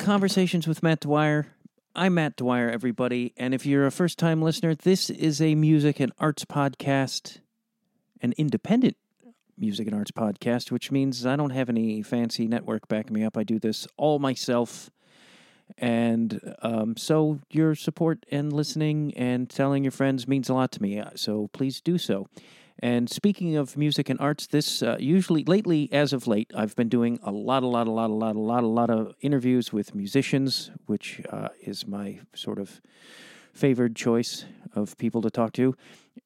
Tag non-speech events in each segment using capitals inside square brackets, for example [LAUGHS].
Conversations with Matt Dwyer. I'm Matt Dwyer, everybody, and if you're a first time listener, this is a music and arts podcast, an independent music and arts podcast, which means I don't have any fancy network backing me up. I do this all myself. And um, so your support and listening and telling your friends means a lot to me. So please do so. And speaking of music and arts, this uh, usually lately, as of late, I've been doing a lot, a lot, a lot, a lot, a lot, a lot of interviews with musicians, which uh, is my sort of favored choice of people to talk to.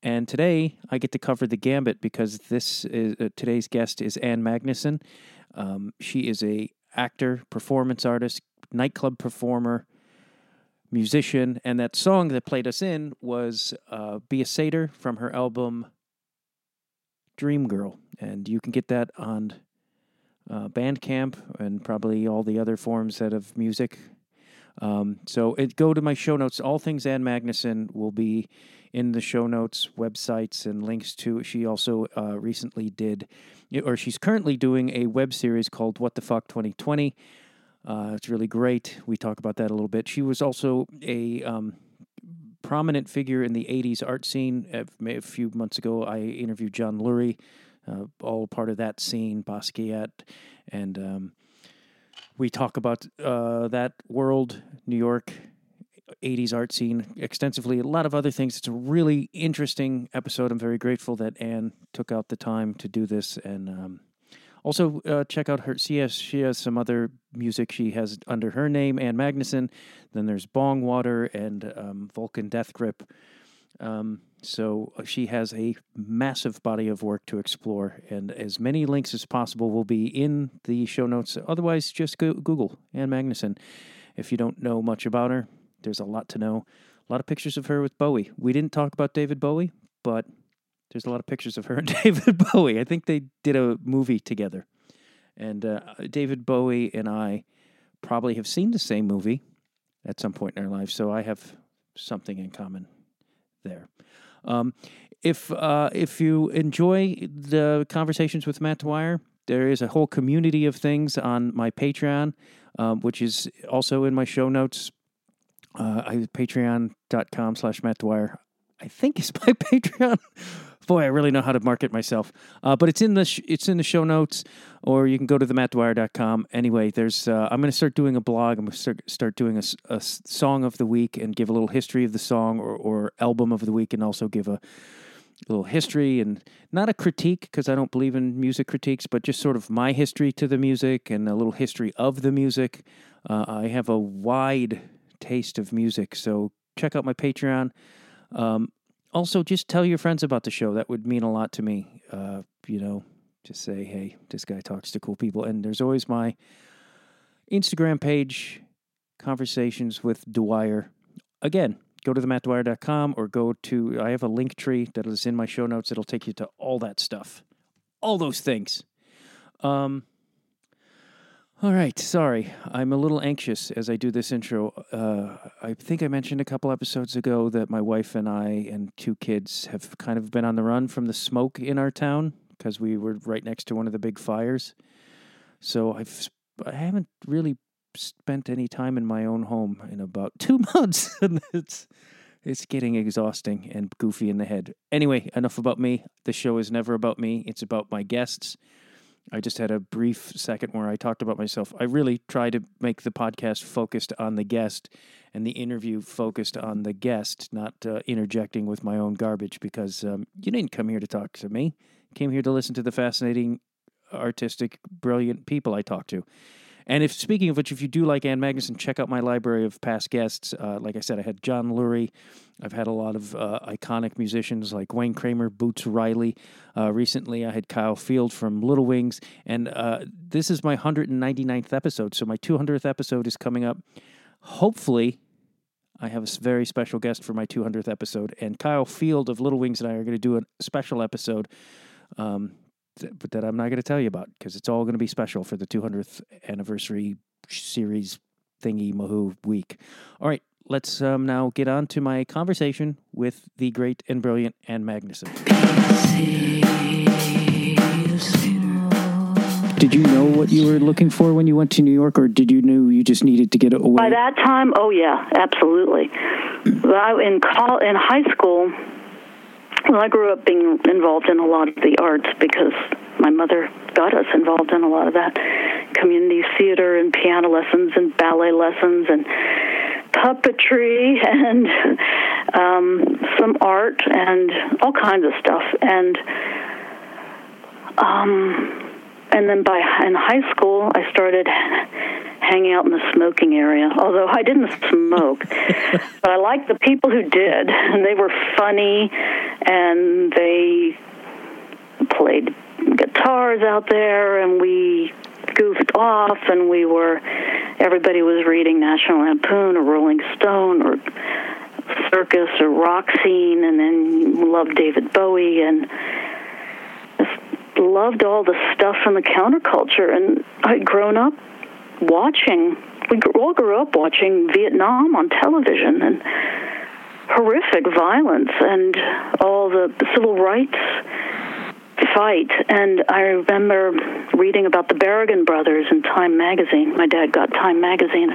And today I get to cover the gambit because this is uh, today's guest is Ann Magnuson. Um, she is a actor, performance artist, nightclub performer, musician, and that song that played us in was uh, "Be a Satyr" from her album Dream Girl, and you can get that on uh, Bandcamp and probably all the other forms that of music. Um, so it, go to my show notes. All things Ann Magnuson will be in the show notes, websites, and links to. She also uh, recently did, or she's currently doing a web series called What the Fuck 2020. Uh, it's really great. We talk about that a little bit. She was also a um, prominent figure in the 80s art scene. A few months ago, I interviewed John Lurie, uh, all part of that scene, Basquiat, and um, we talk about uh, that world, New York 80s art scene extensively, a lot of other things. It's a really interesting episode. I'm very grateful that Ann took out the time to do this and um, also, uh, check out her. She has she has some other music she has under her name, Ann Magnuson. Then there's Bongwater and um, Vulcan Death Grip. Um, so uh, she has a massive body of work to explore, and as many links as possible will be in the show notes. Otherwise, just go Google Ann Magnuson. If you don't know much about her, there's a lot to know. A lot of pictures of her with Bowie. We didn't talk about David Bowie, but there's a lot of pictures of her and [LAUGHS] David Bowie. I think they did a movie together. And uh, David Bowie and I probably have seen the same movie at some point in our lives, so I have something in common there. Um, if uh, if you enjoy the conversations with Matt Dwyer, there is a whole community of things on my Patreon, um, which is also in my show notes. Uh, patreon.com slash Matt Dwyer. I think is [LAUGHS] my Patreon. Boy, I really know how to market myself. Uh, but it's in the sh- it's in the show notes, or you can go to the mattdwyer.com. Anyway, there's uh, I'm going to start doing a blog. I'm going to start, start doing a, a, song of the week and give a little history of the song or, or album of the week, and also give a little history and not a critique because I don't believe in music critiques, but just sort of my history to the music and a little history of the music. Uh, I have a wide taste of music, so check out my Patreon. Um, also, just tell your friends about the show. That would mean a lot to me. Uh, you know, just say, hey, this guy talks to cool people. And there's always my Instagram page, Conversations with Dwyer. Again, go to the mattdwyer.com or go to, I have a link tree that is in my show notes. It'll take you to all that stuff, all those things. Um, all right, sorry. I'm a little anxious as I do this intro. Uh, I think I mentioned a couple episodes ago that my wife and I and two kids have kind of been on the run from the smoke in our town because we were right next to one of the big fires. So I've I haven't really spent any time in my own home in about [LAUGHS] two months, and it's it's getting exhausting and goofy in the head. Anyway, enough about me. The show is never about me. It's about my guests I just had a brief second where I talked about myself. I really try to make the podcast focused on the guest and the interview focused on the guest, not uh, interjecting with my own garbage because um, you didn't come here to talk to me. Came here to listen to the fascinating, artistic, brilliant people I talk to. And if speaking of which, if you do like Ann Magnuson, check out my library of past guests. Uh, like I said, I had John Lurie. I've had a lot of uh, iconic musicians like Wayne Kramer, Boots Riley. Uh, recently, I had Kyle Field from Little Wings, and uh, this is my 199th episode. So my 200th episode is coming up. Hopefully, I have a very special guest for my 200th episode, and Kyle Field of Little Wings and I are going to do a special episode. Um, but that I'm not going to tell you about because it's all going to be special for the 200th anniversary series thingy mahoo week. All right, let's um, now get on to my conversation with the great and brilliant Ann Magnuson. Did you know what you were looking for when you went to New York, or did you know you just needed to get away? By that time, oh yeah, absolutely. In col- in high school, well, I grew up being involved in a lot of the arts because my mother got us involved in a lot of that. Community theater and piano lessons and ballet lessons and puppetry [LAUGHS] and um, some art and all kinds of stuff. And um, and then by in high school I started hanging out in the smoking area. Although I didn't smoke, [LAUGHS] but I liked the people who did, and they were funny, and they played guitars out there, and we goofed off, and we were everybody was reading National Lampoon or Rolling Stone or circus or rock scene, and then loved David Bowie and loved all the stuff from the counterculture. And I'd grown up watching, we all grew up watching Vietnam on television and horrific violence and all the civil rights fight. And I remember reading about the Berrigan brothers in Time magazine. My dad got Time magazine.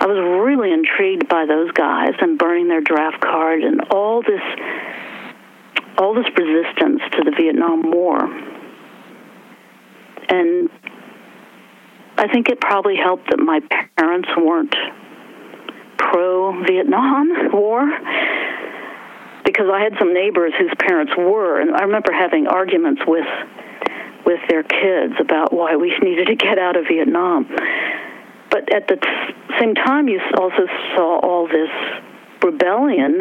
I was really intrigued by those guys and burning their draft card and all this all this resistance to the Vietnam War. And I think it probably helped that my parents weren't pro Vietnam [LAUGHS] War because I had some neighbors whose parents were, and I remember having arguments with with their kids about why we [LAUGHS] needed to get out of Vietnam. But at the t- same time, you also saw all this rebellion,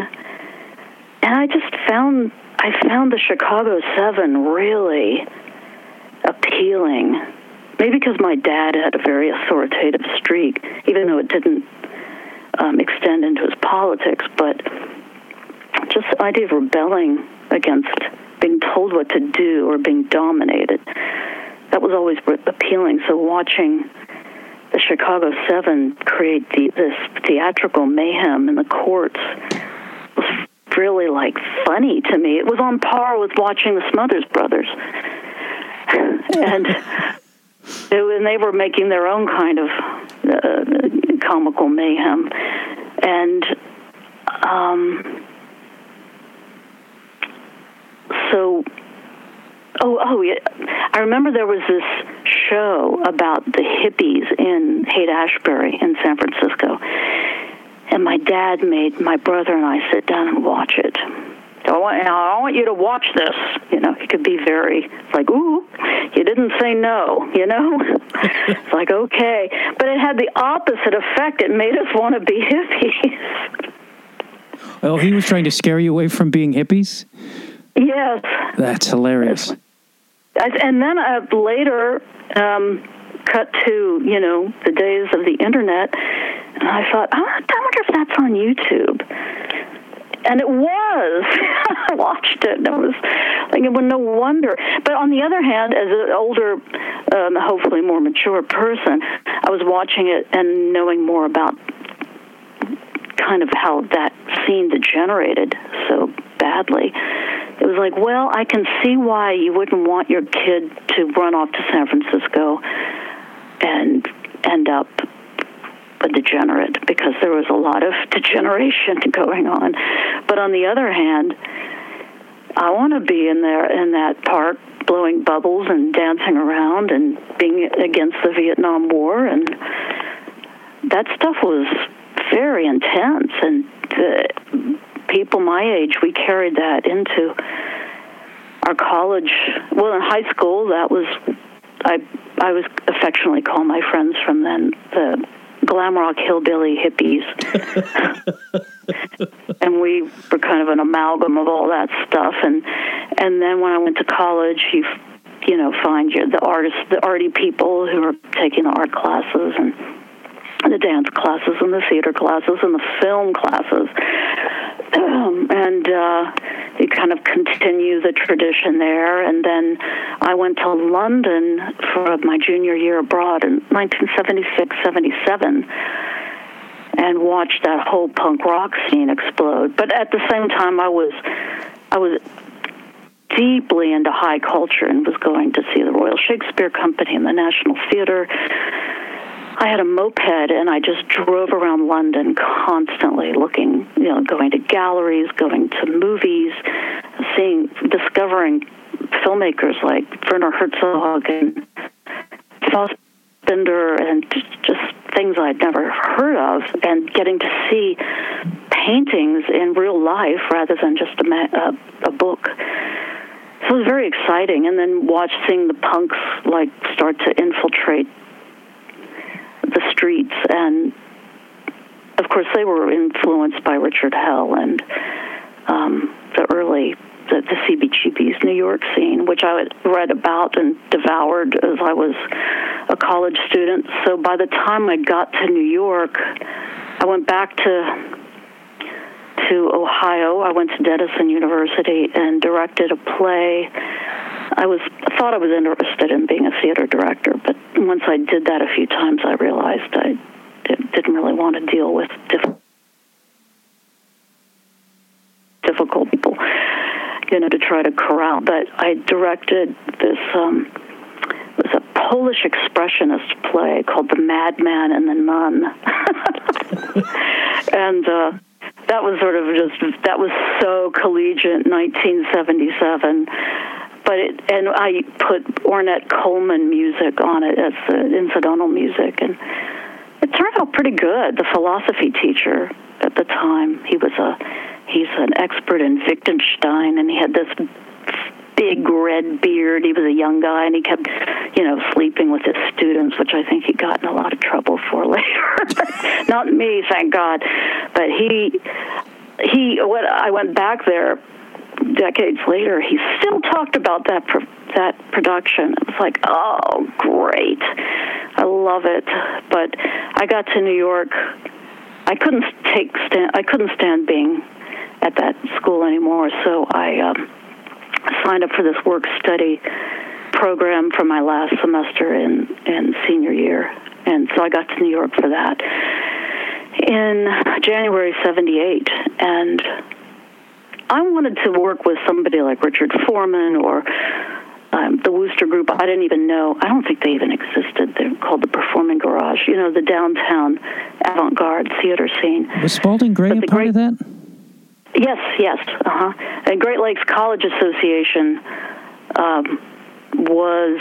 and I just found I found the Chicago Seven really appealing. Maybe because my dad had a very authoritative streak, even though it didn't um, extend into his politics, but just the idea of rebelling against being told what to do or being dominated. That was always appealing. So watching the Chicago Seven create the, this theatrical mayhem in the courts was really like funny to me. It was on par with watching the Smothers Brothers, [LAUGHS] and and they were making their own kind of uh, comical mayhem, and um, so. Oh, oh, yeah. I remember there was this show about the hippies in Haight Ashbury in San Francisco and my dad made my brother and I sit down and watch it. I want, I want you to watch this. You know, he could be very like, "Ooh, you didn't say no." You know, [LAUGHS] it's like okay, but it had the opposite effect. It made us want to be hippies. Well, he was trying to scare you away from being hippies. Yes, that's hilarious. And then uh, later, um, cut to you know the days of the internet, and I thought, oh, I wonder if that's on YouTube. And it was. [LAUGHS] I watched it, and it was like it was no wonder. But on the other hand, as an older, um, hopefully more mature person, I was watching it and knowing more about kind of how that scene degenerated so badly. It was like, well, I can see why you wouldn't want your kid to run off to San Francisco and end up a degenerate because there was a lot of [LAUGHS] degeneration [LAUGHS] going on. But on the other hand, I want to be in there in that park blowing bubbles and dancing around and being against the Vietnam War and that stuff was very intense and the people my age we carried that into our college well in high school that was I I was affectionately call my friends from then the glam rock hillbilly hippies. [LAUGHS] and we were kind of an amalgam of all that stuff and and then when I went to college you you know find your the artists the arty people who are taking the art classes and the dance classes and the theater classes and the film classes. Um, and uh, you kind of continue the tradition there. And then I went to London for my junior year abroad in 1976 77 and watched that whole punk rock scene explode. But at the same time, I was, I was deeply into high culture and was going to see the Royal Shakespeare Company and the National Theater. I had a moped and I just drove around London constantly looking, you know, going to galleries, going to movies, seeing, discovering filmmakers like Werner Herzog and Fassbinder and just things I'd never heard of, and getting to see paintings in real life rather than just a, a, a book. So it was very exciting, and then watching the punks like start to infiltrate the streets, and of course they were influenced by Richard Hell and um, the early the, the CBGB's New York scene, which I read about and devoured as I was a college student. So by the time I got to New York, I went back to to Ohio. I went to Denison University and directed a play. I was thought I was interested in being a theater director, but once I did that a few times, I realized I didn't really want to deal with difficult people, you know, to try to corral. But I directed this. Um, it was a Polish expressionist play called The Madman and the Nun, [LAUGHS] and uh, that was sort of just that was so collegiate, 1977. But it, and I put Ornette Coleman music on it as the incidental music, and it turned out pretty good. The philosophy teacher at the time, he was a he's an expert in Wittgenstein, and he had this big red beard. He was a young guy, and he kept, you know, sleeping with his students, which I think he got in a lot of trouble for [LAUGHS] later. Not me, thank God, but he he. What I went back there decades later, he still talked about that pro- that production. It was like, oh, great, I love it. But I got to New York. I couldn't take stand. I couldn't stand being at that school anymore. So I um, signed up for this work study program for my last semester in, in senior year. And so I got to New York for that in January 78. And I wanted to work with somebody like Richard Foreman or um, the Wooster Group. I didn't even know. I don't think they even existed. They're called the Performing Garage. You know, the downtown avant-garde theater scene. Was Spalding Gray a part great, of that? Yes, yes, uh huh. And Great Lakes College Association um, was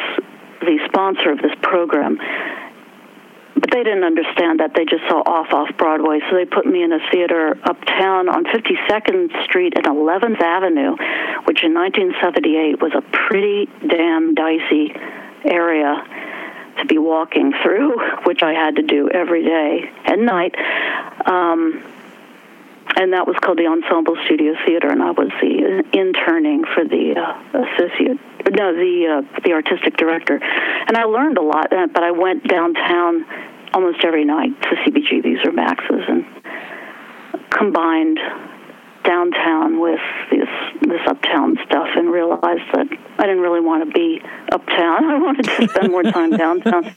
the sponsor of this program, but they didn't understand that. They just saw off off Broadway, so they put me in a theater uptown on 52nd Street and 11th Avenue, which in 1978 was a pretty damn dicey area to be walking through, [LAUGHS] which I had to do every day and night. Um, and that was called the Ensemble Studio Theater, and I was the interning for the uh, associate, no, the uh, the artistic director, and I learned a lot. Uh, but I went downtown almost every night to CBGB's or Max's, and combined downtown with this this uptown stuff, and realized that I didn't really want to be uptown. [LAUGHS] I wanted to spend more time downtown.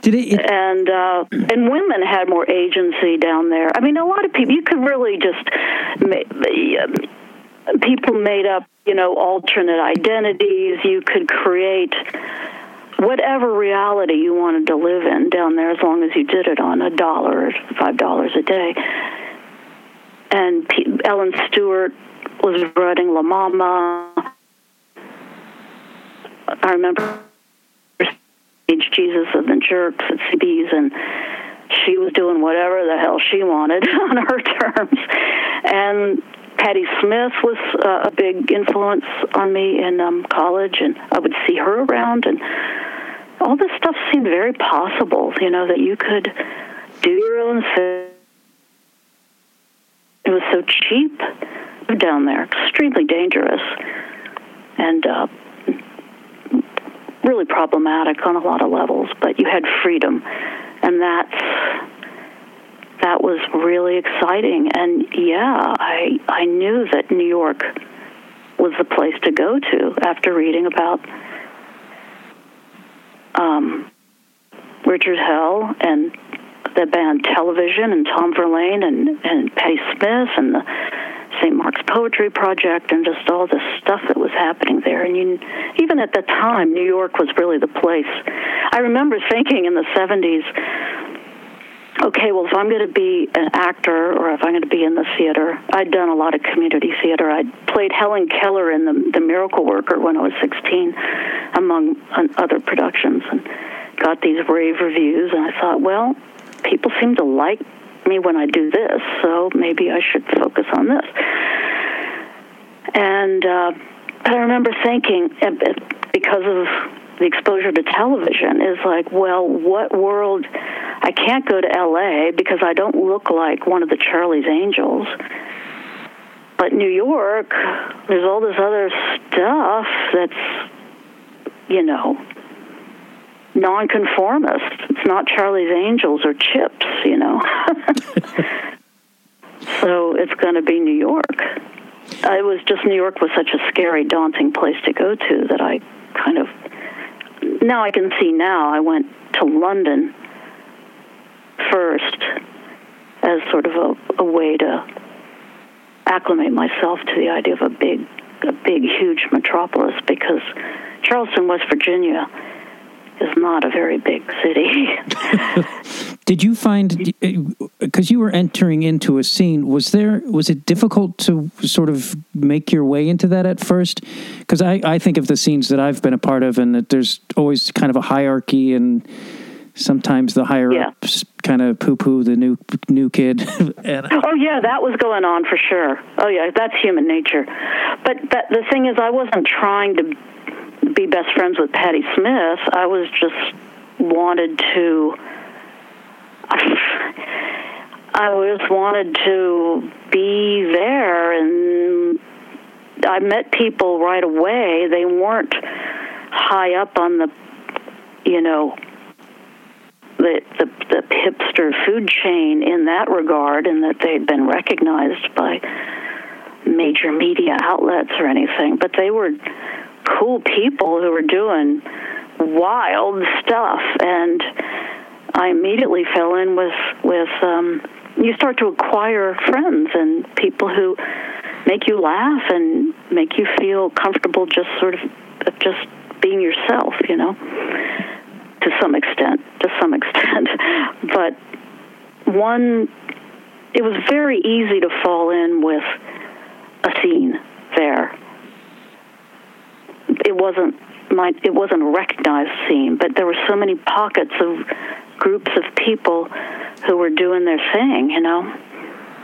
Did it, it and uh, and women had more agency down there. I mean, a lot of people you could really just people made up, you know, alternate identities. You could create whatever reality you wanted to live in down there, as long as you did it on a dollar or five dollars a day. And P- Ellen Stewart was writing La Mama. I remember Jesus and the Jerks at CB's, and she was doing whatever the hell she wanted [LAUGHS] on her terms. And Patti Smith was uh, a big influence on me in um, college, and I would see her around, and all this stuff seemed very possible. You know that you could do your own thing. It was so cheap down there, extremely dangerous, and uh, really problematic on a lot of levels, but you had freedom, and that's that was really exciting. And yeah, I I knew that New York was the place to go to after reading about um, Richard Hell and the band Television and Tom Verlaine and and Patti Smith and the St. Mark's Poetry Project and just all this stuff that was happening there. And you, even at the time, New York was really the place. I remember thinking in the 70s, okay, well, if I'm going to be an actor or if I'm going to be in the theater, I'd done a lot of community theater. I'd played Helen Keller in The, the Miracle Worker when I was 16, among other productions, and got these rave reviews. And I thought, well, people seem to like me when I do this, so maybe I should focus on this. And uh, I remember thinking, because of the exposure to television, is like, well, what world? I can't go to LA because I don't look like one of the Charlie's Angels. But New York, there's all this other stuff that's, you know, nonconformist. It's not Charlie's Angels or Chips, you know. [LAUGHS] so it's going to be New York. Uh, it was just New York was such a scary, daunting place to go to that I kind of now I can see now. I went to London first as sort of a, a way to acclimate myself to the idea of a big, a big, huge metropolis because Charleston, West Virginia is not a very big city. [LAUGHS] Did you find because you were entering into a scene was there was it difficult to sort of make your way into that at first? Because I I think of the scenes that I've been a part of and that there's always kind of a hierarchy and sometimes the higher yeah. ups kind of poo poo the new new kid. [LAUGHS] and, [LAUGHS] oh yeah, that was going on for sure. Oh yeah, that's human nature. But that, the thing is, I wasn't trying to be best friends with Patti Smith. I was just wanted to. [LAUGHS] I just wanted to be there, and I met people right away. They weren't high up on the, you know, the, the the hipster food chain in that regard, and that they'd been recognized by major media outlets or anything. But they were cool people who were doing wild stuff, and I immediately fell in with with. Um, you start to acquire friends and people who make you laugh and make you feel comfortable, just sort of just being yourself, you know, to some extent, to some [LAUGHS] extent. but one, it was very easy to fall in with a scene there it wasn't my it wasn't a recognized scene, but there were so many pockets of groups of people who were doing their thing, you know,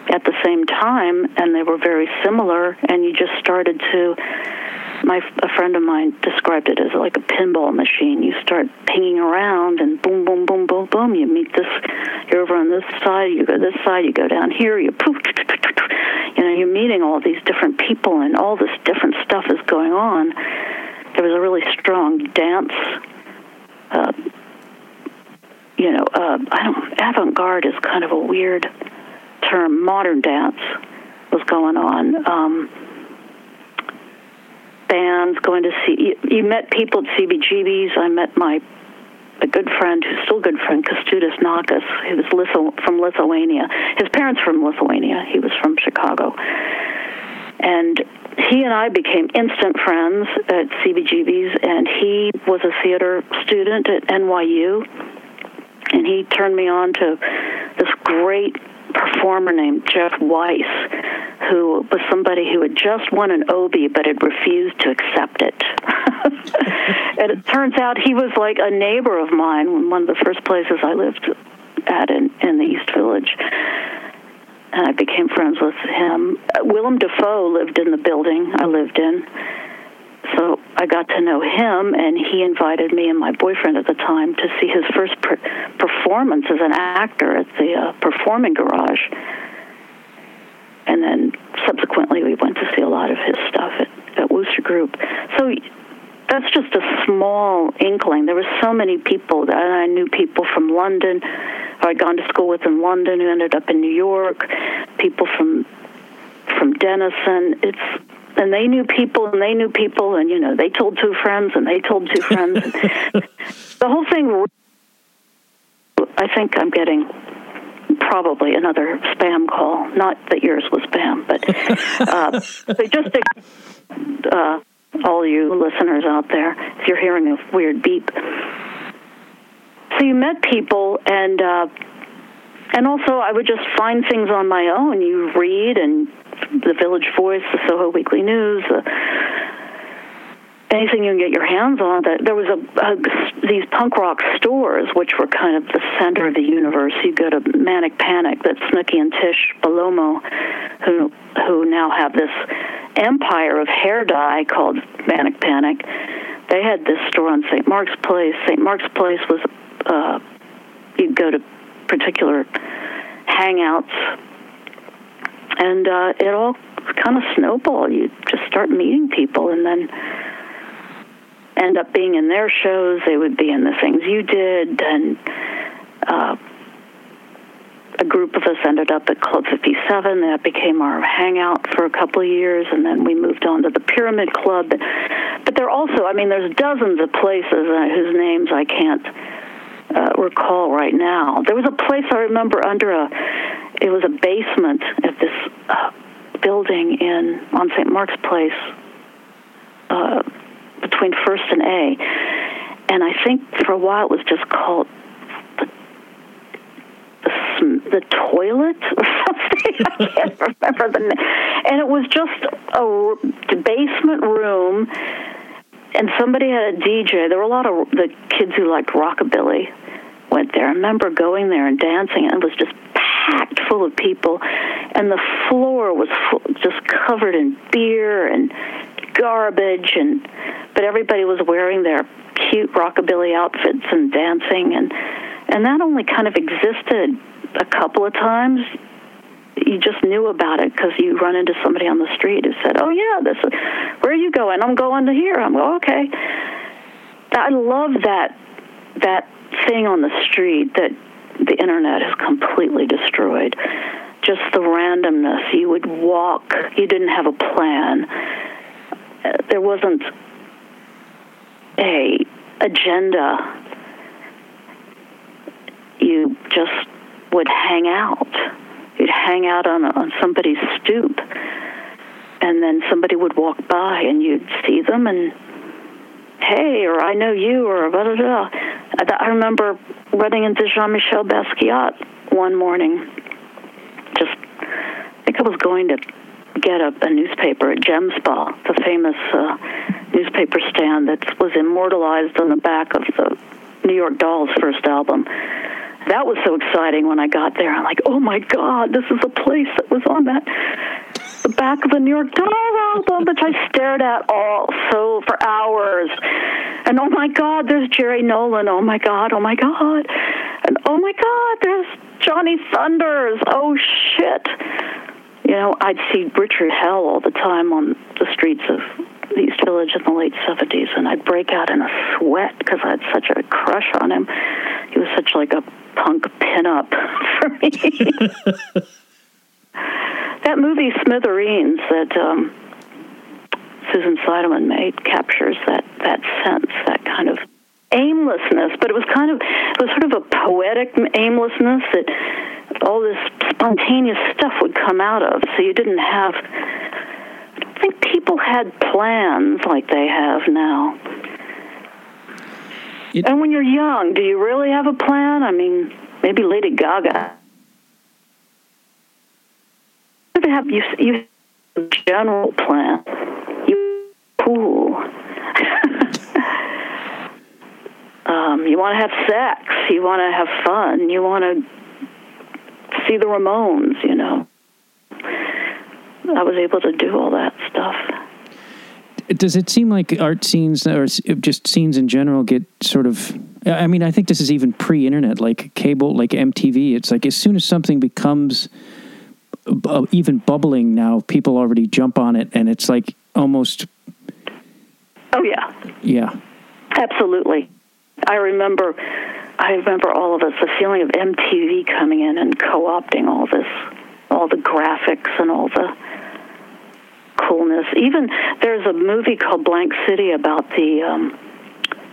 at the same time, and they were very similar, and you just started to. My a friend of mine described it as like a pinball machine. You start pinging around, and boom, boom, boom, boom, boom. You meet this. You're over on this side. You go this side. You go down here. You poof. You know, you're meeting all these different people, and all this different stuff is going on there was a really strong dance. Uh, you know, uh, I don't. Avant-garde is kind of a weird term. Modern dance was going on. Um, bands going to see. You, you met people at CBGB's. I met my a good friend who's still a good friend, Kęstutis Nakas, He was Lithu- from Lithuania. His parents were from Lithuania. He was from Chicago. And he and I became instant friends at CBGB's, and he was a theater student at NYU, and he turned me on to this great performer named Jeff Weiss, who was somebody who had just won an Obie but had refused to accept it. [LAUGHS] and it turns out he was like a neighbor of mine, one of the first places I lived at in, in the East Village and I became friends with him. Willem Dafoe lived in the building I lived in, so I got to know him, and he invited me and my boyfriend at the time to see his first per- performance as an actor at the uh, Performing Garage. And then subsequently, we went to see a lot of his stuff at, at Wooster Group. So that's just a small inkling. There were so many people that I knew people from London who I'd gone to school with in London who ended up in New York, people from from Denison. It's and they knew people and they knew people and you know they told two friends and they told two friends. [LAUGHS] the whole thing. I think I'm getting probably another spam call. Not that yours was spam, but uh, [LAUGHS] but just to, uh, all you listeners out there, if you're hearing a weird beep. So you met people, and uh, and also I would just find things on my own. You read, and the Village Voice, the Soho Weekly News. Uh, anything you can get your hands on. That there was a, a, these punk rock stores, which were kind of the center of the universe. You go to Manic Panic, that Snooky and Tish Bellomo, who who now have this empire of hair dye called Manic Panic. They had this store on St. Mark's Place. St. Mark's Place was uh, you'd go to particular hangouts, and uh, it all kind of snowballed. You just start meeting people, and then end up being in their shows. They would be in the things you did, and uh, a group of us ended up at Club 57. That became our hangout for a couple of years, and then we moved on to the Pyramid Club. But there also, I mean, there's dozens of places uh, whose names I can't uh, recall right now. There was a place I remember under a, it was a basement at this uh, building in on St. Mark's Place. Uh, between First and A, and I think for a while it was just called the the, the toilet [LAUGHS] or something. I can't [LAUGHS] remember the name. And it was just a basement room, and somebody had a DJ. There were a lot of the kids who liked rockabilly went there. I remember going there and dancing, and it was just packed full of people, and the floor was full, just covered in beer and garbage and but everybody was wearing their cute rockabilly outfits and dancing. And and that only kind of existed a couple of times. You just knew about it because you run into somebody on the street who said oh yeah this is where are you going? I'm going to here. I'm going okay. I love that that thing on the street that the internet has completely destroyed just the randomness you would walk you didn't have a plan there wasn't a agenda. You just would hang out. You'd hang out on on somebody's stoop, and then somebody would walk by, and you'd see them, and hey, or I know you, or blah blah blah. I remember running into Jean-Michel Basquiat one morning. Just, I think I was going to get a, a newspaper at Gem Spa, the famous uh, newspaper stand that was immortalized on the back of the New York Dolls' first album. That was so exciting when I got there. I'm like, oh my God, this is a place that was on that the back of the New York Dolls album, which I stared at all so for hours. And oh my God, there's Jerry Nolan. Oh my God, oh my God. And oh my God, there's Johnny Thunders. Oh shit you know, I'd see Richard Hell all the time on the streets of the East Village in the late 70s, and I'd break out in a sweat because I had such a crush on him. He was such like a punk pinup [LAUGHS] for me. [LAUGHS] that movie Smithereens that um, Susan Seidelman made captures that that sense, that kind of aimlessness, but it was kind of it was sort of a poetic aimlessness that all this spontaneous stuff would come out of. So you didn't have. I don't think people had plans like they have now. It, and when you're young, do you really have a plan? I mean, maybe Lady Gaga. You have you you general plan. You ooh. [LAUGHS] um, you want to have sex. You want to have fun. You want to see the Ramones, you know. I was able to do all that stuff. Does it seem like art scenes or just scenes in general get sort of I mean, I think this is even pre-internet, like cable, like MTV. It's like as soon as something becomes uh, even bubbling now, people already jump on it, and it's like almost. Oh yeah. Yeah. Absolutely. I remember I remember all of us the feeling of MTV coming in and co-opting all this, all the graphics and all the coolness. Even there's a movie called Blank City about the um,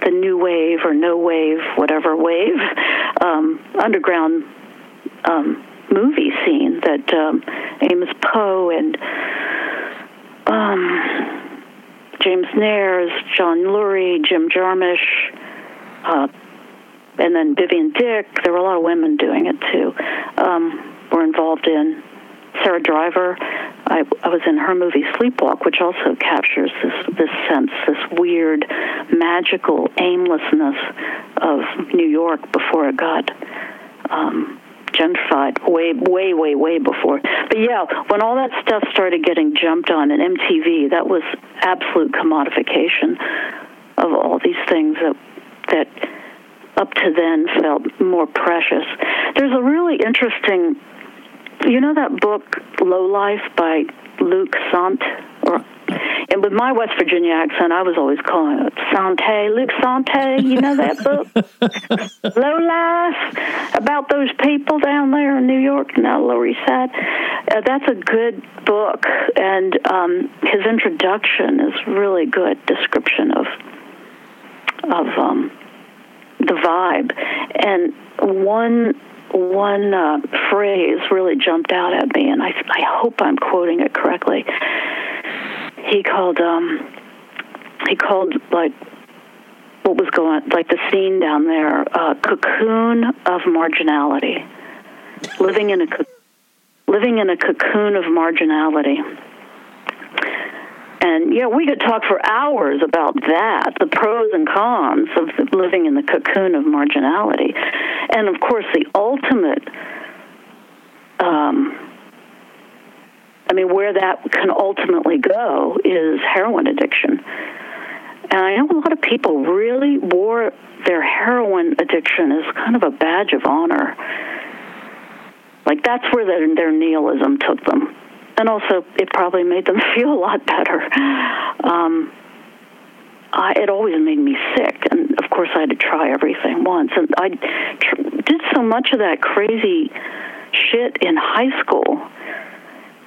the new wave or no wave, whatever wave, [LAUGHS] um, underground um, movie scene that um, Amos Poe and um, James Nares, John Lurie, Jim Jarmusch, uh, and then Vivienne Dick. There were a lot of women doing it too. Um, were involved in Sara Driver. I, I was in her movie Sleepwalk, which also captures this this sense, this weird, magical aimlessness of New York before it got um, gentrified way, way, way, way before. But yeah, when all that stuff started getting jumped on in MTV, that was absolute commodification of all these things that that up to then felt more precious. There's a really interesting, you know, that book Low Life by Luc Sante, or and with my West Virginia accent, I was always calling it Sante, Luc Sante. You know that book, [LAUGHS] Low Life, about those people down there in New York, now Lower East Side. Uh, that's a good book, and um, his introduction is really good description of of um, the vibe. And one one uh, phrase really jumped out at me, and I, I hope I'm quoting it correctly. He called um, he called like what was going like the scene down there, uh, cocoon of marginality, living in a living in a cocoon of marginality. And yeah, we could talk for hours about that, the pros and cons of living in the cocoon of marginality. And of course, the ultimate, um, I mean, where that can ultimately go is heroin addiction. And I know a lot of people really wore their heroin addiction as kind of a badge of honor. Like that's where their, their nihilism took them and also it probably made them [LAUGHS] feel a lot better. Um, I, it always made me sick, and of course I had to try everything once. And I tr- did so much of that crazy shit in high school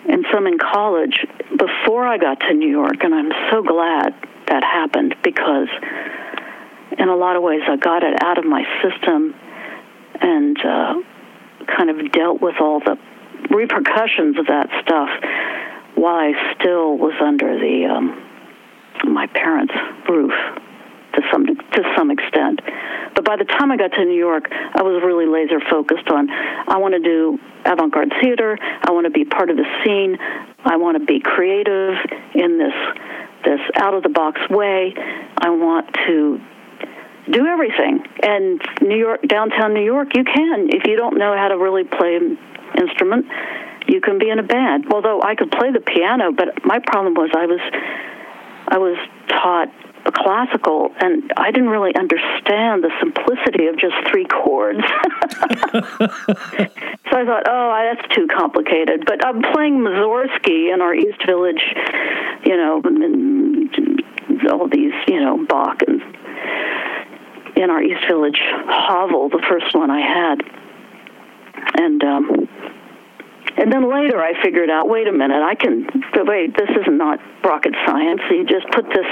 and some in college before I got to New York, and I'm so glad that happened because in a lot of ways I got it out of my system and uh, kind of dealt with all the repercussions of that stuff while I still was under the um, my parents' roof to some to some extent. But by the time I got to New York, I was really laser focused on I want to do avant-garde theater. I want to be part of the scene. I want to be creative in this this out of the box way. I want to do everything. And New York, downtown New York, you can if you don't know how to really play an instrument, you can be in a band. Although I could play the piano, but my problem was I was I was taught classical and I didn't really understand the simplicity of just three chords. [LAUGHS] so I thought, oh, that's too complicated. But I'm playing Mussorgsky in our East Village, you know, all these, you know, Bach and in our East Village hovel, the first one I had. And um and then later I figured out, wait a minute, I can wait, this is not rocket science. You just put this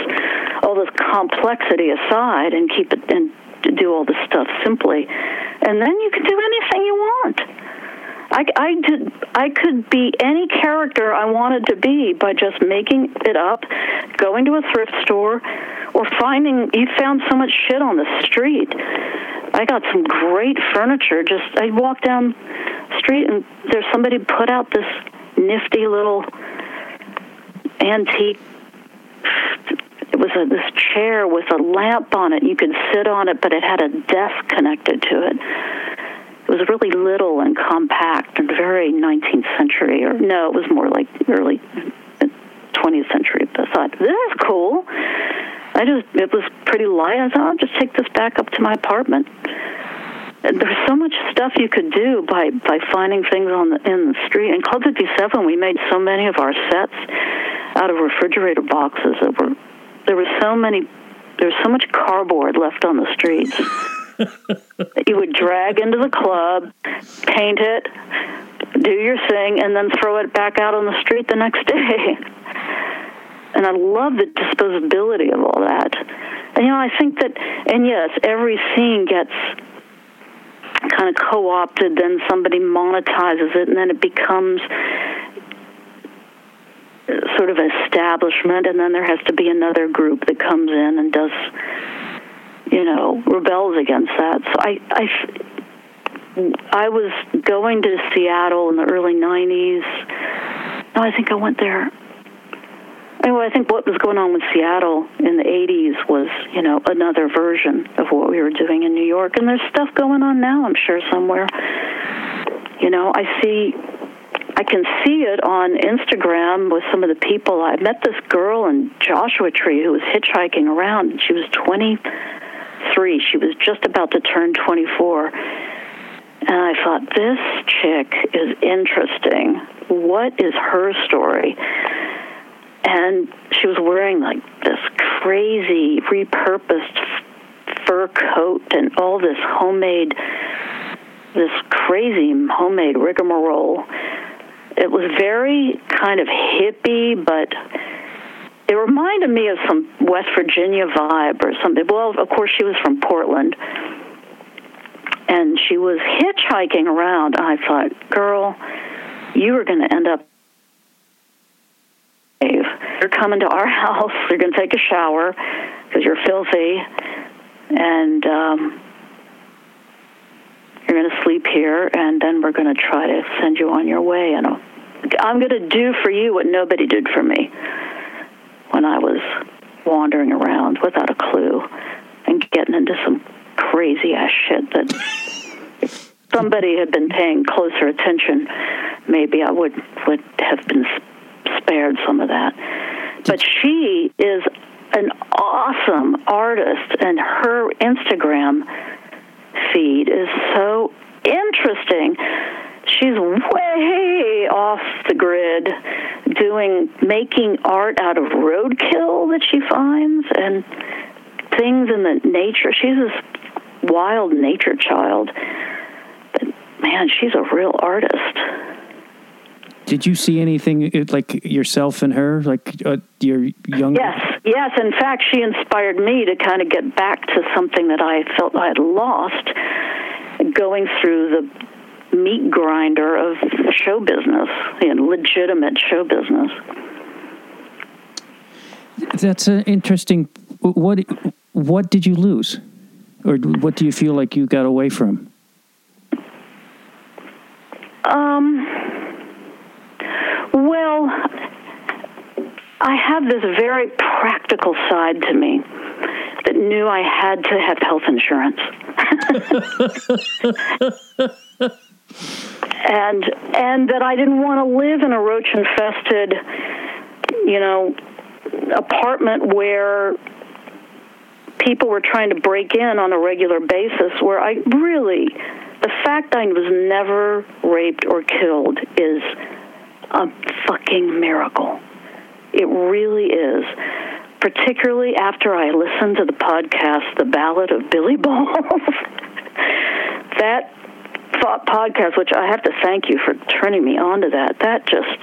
all this complexity aside and keep it and do all this stuff simply. And then you can do anything you want. I, I did I could be any character I wanted to be by just making it up, going to a thrift store, or finding you found so much shit on the street. I got some great furniture. Just I walked down the street and there's somebody put out this nifty little antique. It was a, this chair with a lamp on it. You could sit on it, but it had a desk connected to it it was really little and compact and very 19th century, or no, it was more like early 20th century. But I thought, this is cool. I just, it was pretty light. I thought, I'll just take this back up to my apartment. And there's so much stuff you could do by by finding things on the in the street. In Club 57, we made so many of our sets out of refrigerator boxes that were there were so many there was so much cardboard left on the streets that you would drag into the club, paint it, do your thing, and then throw it back out on the street the next day. [LAUGHS] And I love the disposability of all that. And you know, I think that, and yes, every scene gets kind of co-opted. Then somebody monetizes it, and then it becomes sort of establishment, and then there has to be another group that comes in and does, you know, rebels against that. So I, I, I was going to Seattle in the early '90s. No, I think I went there. Anyway, I think what was going on with Seattle in the 80s was, you know, another version of what we were doing in New York. And there's stuff going on now, I'm sure, somewhere. You know, I see I can see it on Instagram with some of the people. I met this girl in Joshua Tree who was hitchhiking around. She was 23. She was just about to turn 24. And I thought, this chick is interesting. What is her story? And she was wearing like this crazy repurposed fur coat and all this homemade, this crazy homemade rigmarole it was very kind of hippie, but it reminded me of some West Virginia vibe or something. Well, of course, she was from Portland. And she was hitchhiking around. I thought, girl, you are going to end up. You're coming to our [LAUGHS] house. You're going to take a shower because you're filthy. And um, you're going to sleep here, and then we're going to try to send you on your way. And I'm going to do for you what nobody did for me when I was wandering around without a clue and getting into some crazy ass shit that if [LAUGHS] somebody had been paying closer attention, maybe I would would have been spared some of that. But she is an awesome artist, and her Instagram feed is so interesting. She's way off the grid doing making art out of roadkill that she finds and things in the nature. She's this wild nature child. But man, she's a real artist. Did you see anything uh, like yourself and her, like uh, your young? Yes, yes. In fact, she inspired me to kind of get back to something that I felt I had lost, going through the meat grinder of show business, and legitimate show business. That's an interesting. What what did you lose, or what do you feel like you got away from? Um well, I have this very practical side to me that knew I had to have health insurance. [LAUGHS] [LAUGHS] and and that I didn't want to live in a roach infested, you know, apartment where people were trying to break in on a regular basis where I really the fact I was never raped or killed is a fucking miracle. It really is. Particularly after I listened to the podcast, The Ballad of Billy Balls. [LAUGHS] that podcast, which I have to thank you for turning me on to that, that just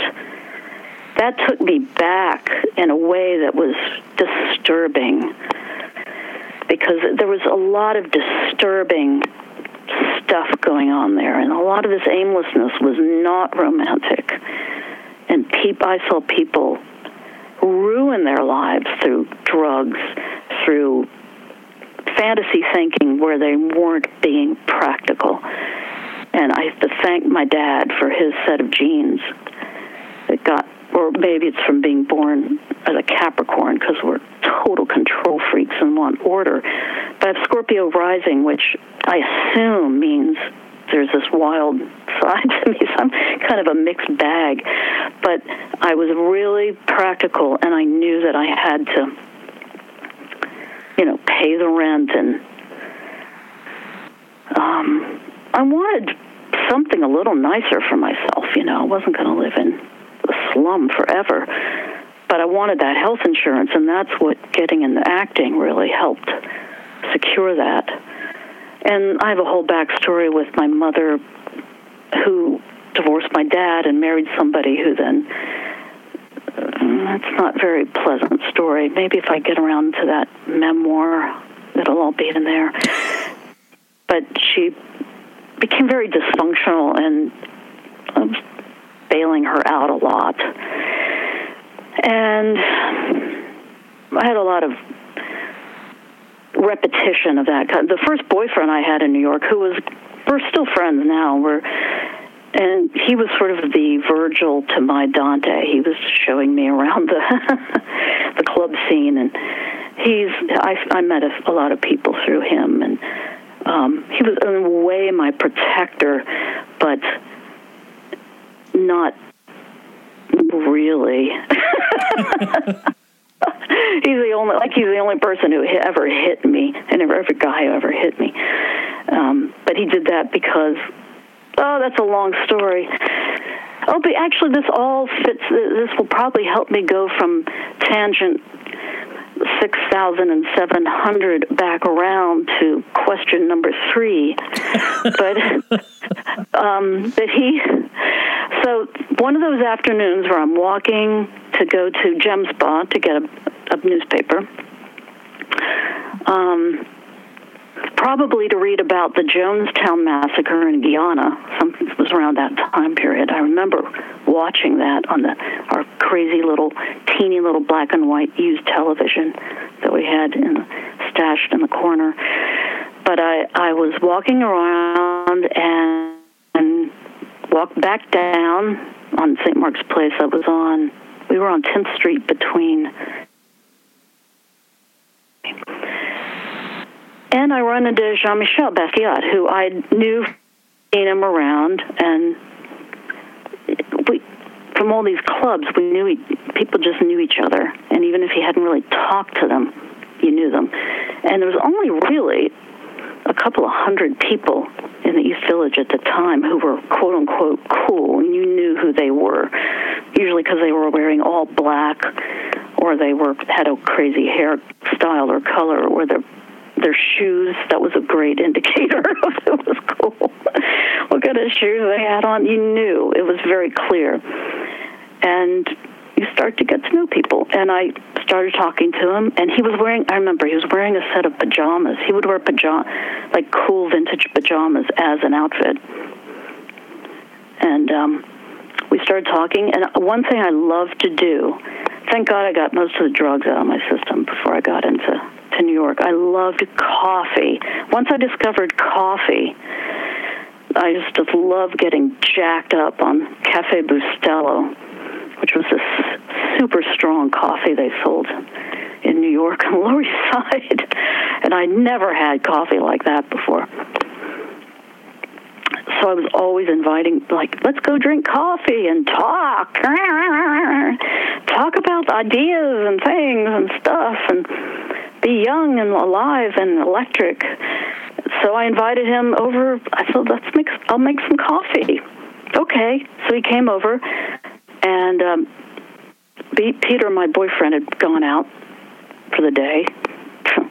that took me back in a way that was disturbing because there was a lot of disturbing stuff going on there, and a lot of this aimlessness was not romantic. And peop- I saw people ruin their lives through drugs, through fantasy thinking where they weren't being practical. And I have to thank my dad for his set of genes that got, or maybe it's from being born as a Capricorn because we're total control freaks and want order. But I have Scorpio rising, which I assume means there's this wild [LAUGHS] side to me. So I'm kind of a mixed bag. But I was really practical, and I knew that I had to, you know, pay the rent, and um, I wanted something a little nicer for myself. You know, I wasn't going to live in the slum forever. But I wanted that health insurance, and that's what getting into acting really helped secure that. And I have a whole backstory with my mother who divorced my dad and married somebody who then uh, that's not a very pleasant story. Maybe if I get around to that memoir, it'll all be in there. But she became very dysfunctional and I was bailing her out a lot. And I had a lot of repetition of that. The first boyfriend I had in New York, who was, we're still friends now, we're, and he was sort of the Virgil to my Dante. He was showing me around the [LAUGHS] the club scene, and he's I, I met a, a lot of people through him, and um, he was in a way my protector, but not really. [LAUGHS] he's the only like he's the only person who ever hit me, and every, guy who ever hit me. Um, but he did that because oh, that's a long story. Oh, but actually, this all fits. This will probably help me go from tangent 6,700 back around to question number three. [LAUGHS] but um, but he, so one of those afternoons where I'm walking to go to Gem Spa to get a, a newspaper. Um, probably to read about the Jonestown massacre in Guyana. Something was around that time period. I remember watching that on the our crazy little, teeny little black and white used television that we had in, stashed in the corner. But I I was walking around and and walked back down on St. Mark's Place. I was on. We were on 10th Street between and I run into Jean Michel Basquiat, who I knew, seen him around, and we, from all these clubs, we knew people just knew each other, and even if you hadn't really talked to them, you knew them. And there was only really a couple of hundred people in the East Village at the time who were quote unquote cool, and you knew who they were, usually because they were wearing all black, or they were had a crazy hairstyle or color, or their their shoes. That was a great [LAUGHS] indicator of it was cool. what kind of shoes they had on. You knew it was very clear. And you start to get to know people. And I started talking to him, and he was wearing, I remember, he was wearing a set of pajamas. He would wear pajamas, like cool vintage pajamas as an outfit. And um, we started talking, and one thing I love to do, thank God I got most of the drugs out of my system before I got into to New York. I loved coffee. Once I discovered coffee, I just, loved getting jacked up on Cafe Bustelo, which was this super strong coffee they sold in New York on the [LAUGHS] Lower East Side. And I never had coffee like that before. So I was always inviting, like, let's go drink coffee and talk. [LAUGHS] Talk about ideas and things and stuff. And be young and alive and electric. So I invited him over. I said, "Let's make. I'll make some coffee." Okay. So he came over, and um, Peter, my boyfriend, had gone out for the day. [LAUGHS]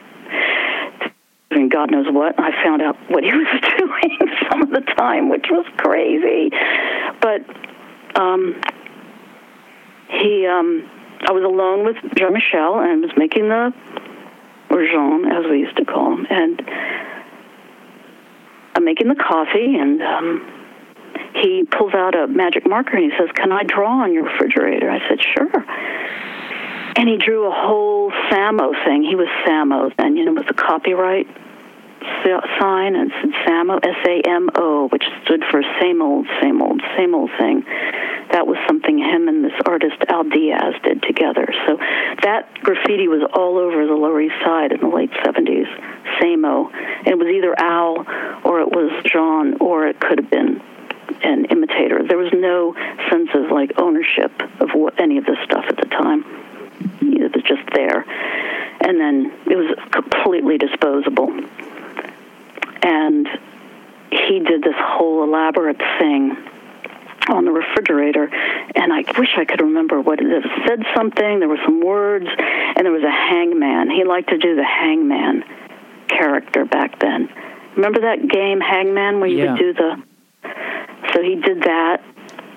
and God knows what. I found out what he [LAUGHS] was doing [LAUGHS] some of the time, which was crazy. But um, he, um, I was alone with Jean Michel and was making the or Jean, as we used to call him. And I'm making the coffee, and um, he pulls out a magic marker and he says, Can I draw on your refrigerator? I said, Sure. And he drew a whole SAMO thing. He was SAMO then, you know, with the copyright sign and SAMO, S A M O, which stood for same old, same old, same old thing. That was something him and this artist Al Diaz did together. So that graffiti was all over the Lower East Side in the late 70s. SAMO. And it was either Al or it was John or it could have been an imitator. There was no sense of like ownership of what, any of this stuff at the time. It was just there. And then it was completely disposable and he did this whole elaborate thing on the refrigerator, and I wish I could remember what. It said something. There were some words, and there was a hangman. He liked to do the hangman character back then. Remember that game Hangman where you yeah. could do the? So he did that,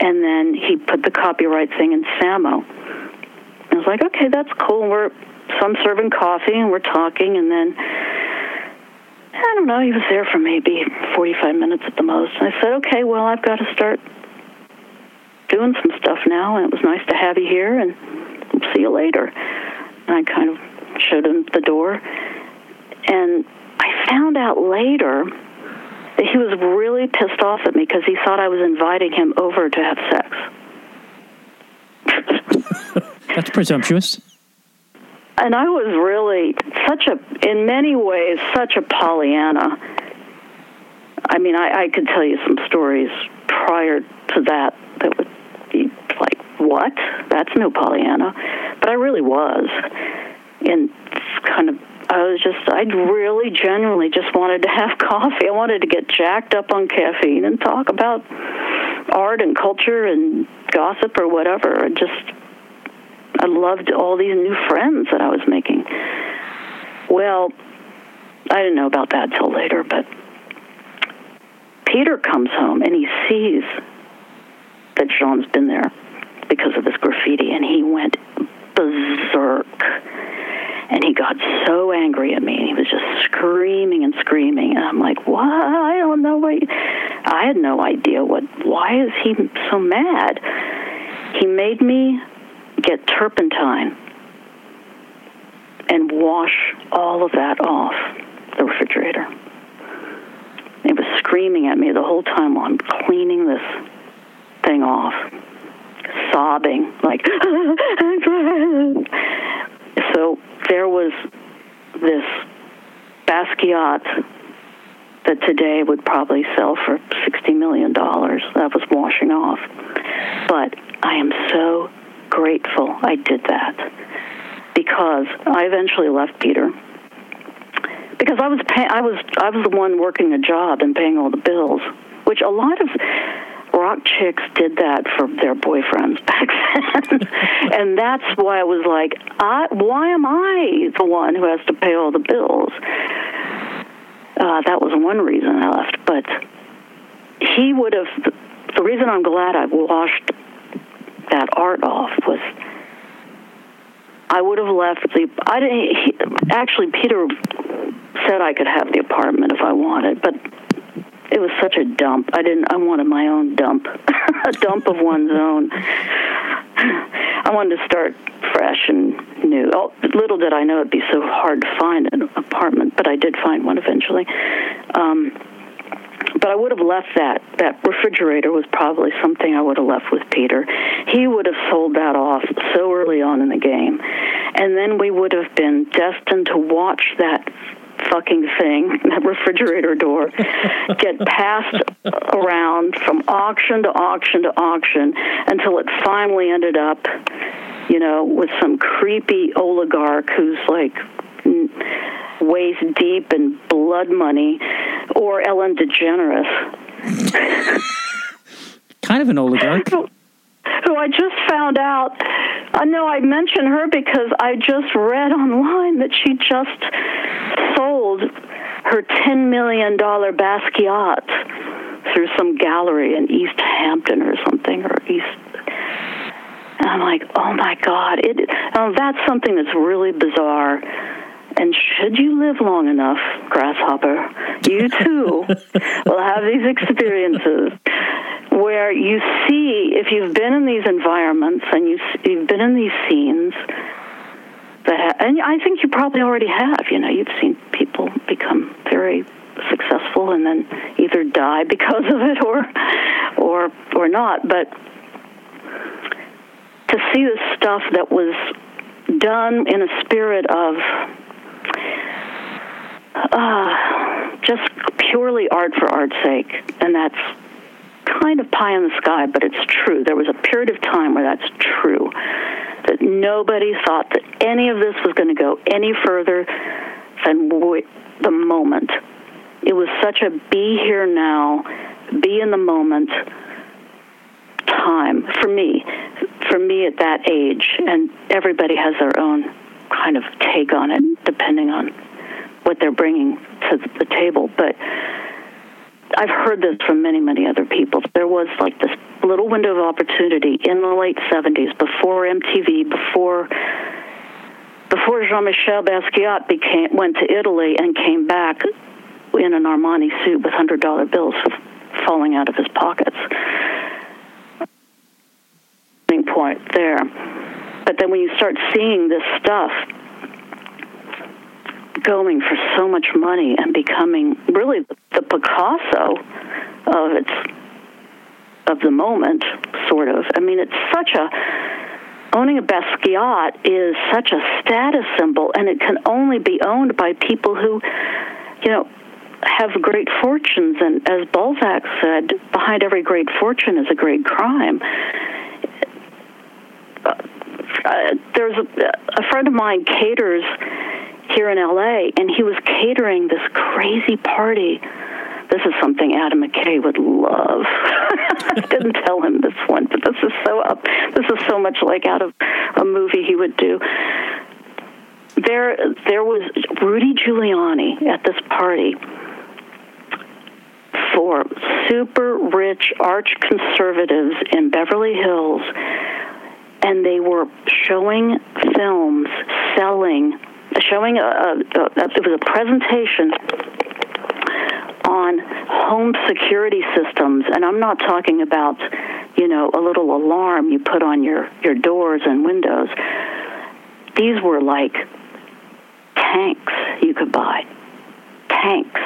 and then he put the copyright thing in Samo. I was like, okay, that's cool. We're so I'm serving coffee and we're talking, and then I don't know, he was there for maybe 45 minutes at the most. And I said, okay, well, I've got to start doing some stuff now, and it was nice to have you here, and see you later. And I kind of showed him the door. And I found out later that he was really pissed off at me because he thought I was inviting him over to have sex. [LAUGHS] That's presumptuous. And I was really such a, in many ways, such a Pollyanna. I mean, I, I could tell you some stories prior to that that would be like, what? That's no Pollyanna. But I really was. And kind of, I was just, I really genuinely just wanted to have [LAUGHS] coffee. I wanted to get jacked up on caffeine and talk about art and culture and gossip or whatever. I just, I loved all these new friends that I was making. Well, I didn't know about that till later, but Peter comes home and he sees that Jean's been there because of this graffiti, and he went berserk. And he got so angry at me, and he was just screaming and screaming. And I'm like, "What? I don't know what." I had no idea what. Why is he so mad? He made me get turpentine and wash all of that off the refrigerator. He was screaming at me the whole time while I'm cleaning this thing off, sobbing like. [LAUGHS] so there was this Basquiat that today would probably sell for $60 million that was washing off. But I am so grateful I did that because I eventually left Peter because I was pay- I was I was the one working a job and paying all the bills, which a lot of rock chicks did that for their boyfriends [LAUGHS] back then, and that's why I was like, I, why am I the one who has to pay all the bills? Uh, that was one reason I left, but he would have. The reason I'm glad I washed that art off was I would have left the. I didn't. He, actually, Peter said I could have the apartment if I wanted, but it was such a dump. I didn't. I wanted my own dump, [LAUGHS] a dump of one's own. I wanted to start fresh and new. Oh, little did I know it'd be so hard to find an apartment, but I did find one eventually. Um, but I would have left that. That refrigerator was probably something I would have left with Peter. He would have sold that off so early on in the game. And then we would have been destined to watch that fucking thing, [LAUGHS] that refrigerator door, [LAUGHS] get passed around from auction to auction to auction until it finally ended up, you know, with some creepy oligarch who's like waist deep in blood money, or Ellen DeGeneres. [LAUGHS] kind of an oligarch. Who I just found out. I know I mention her because I just read online that she just sold her $10 million Basquiat through some gallery in East Hampton or something, or East. And I'm like, oh my God. It, oh, that's something that's really bizarre and should you live long enough, grasshopper, you too [LAUGHS] will have these experiences where you see, if you've been in these environments and you, you've been in these scenes, that, and I think you probably already have. You know, you've seen people become very successful and then either die because of it or, or, or not. But to see the stuff that was done in a spirit of uh, just purely art for art's sake, and that's kind of pie in the sky, but it's true. There was a period of time where that's true, that nobody thought that any of this was going to go any further than the moment. It was such a be here now, be in the moment time for me, for me at that age, and everybody has their own kind of take on it, depending on what they're bringing to the table. But I've heard this from many, many other people. There was like this little window of opportunity in the late 70s, before MTV, before before Jean-Michel Basquiat became went to Italy and came back in an Armani suit with hundred dollar bills falling out of his pockets. Point there, but then when you start seeing this stuff going for so much money and becoming really the Picasso of its of the moment, sort of. I mean, it's such a owning a Basquiat is such a status symbol, and it can only be owned by people who, you know, have great fortunes. And as Balzac said, behind every great fortune is a great crime. Uh, there's a, a friend of mine caters here in LA, and he was catering this crazy party. This is something Adam McKay would love. [LAUGHS] I didn't tell him this one, but this is so up. This is so much like out of a movie he would do. There, there was Rudy Giuliani at this party for super rich arch conservatives in Beverly Hills, and they were showing films, selling showing a, a, a, it was a presentation on home security systems, and I'm not talking about, you know, a little alarm you put on your your doors and windows. These were like tanks you could buy, tanks,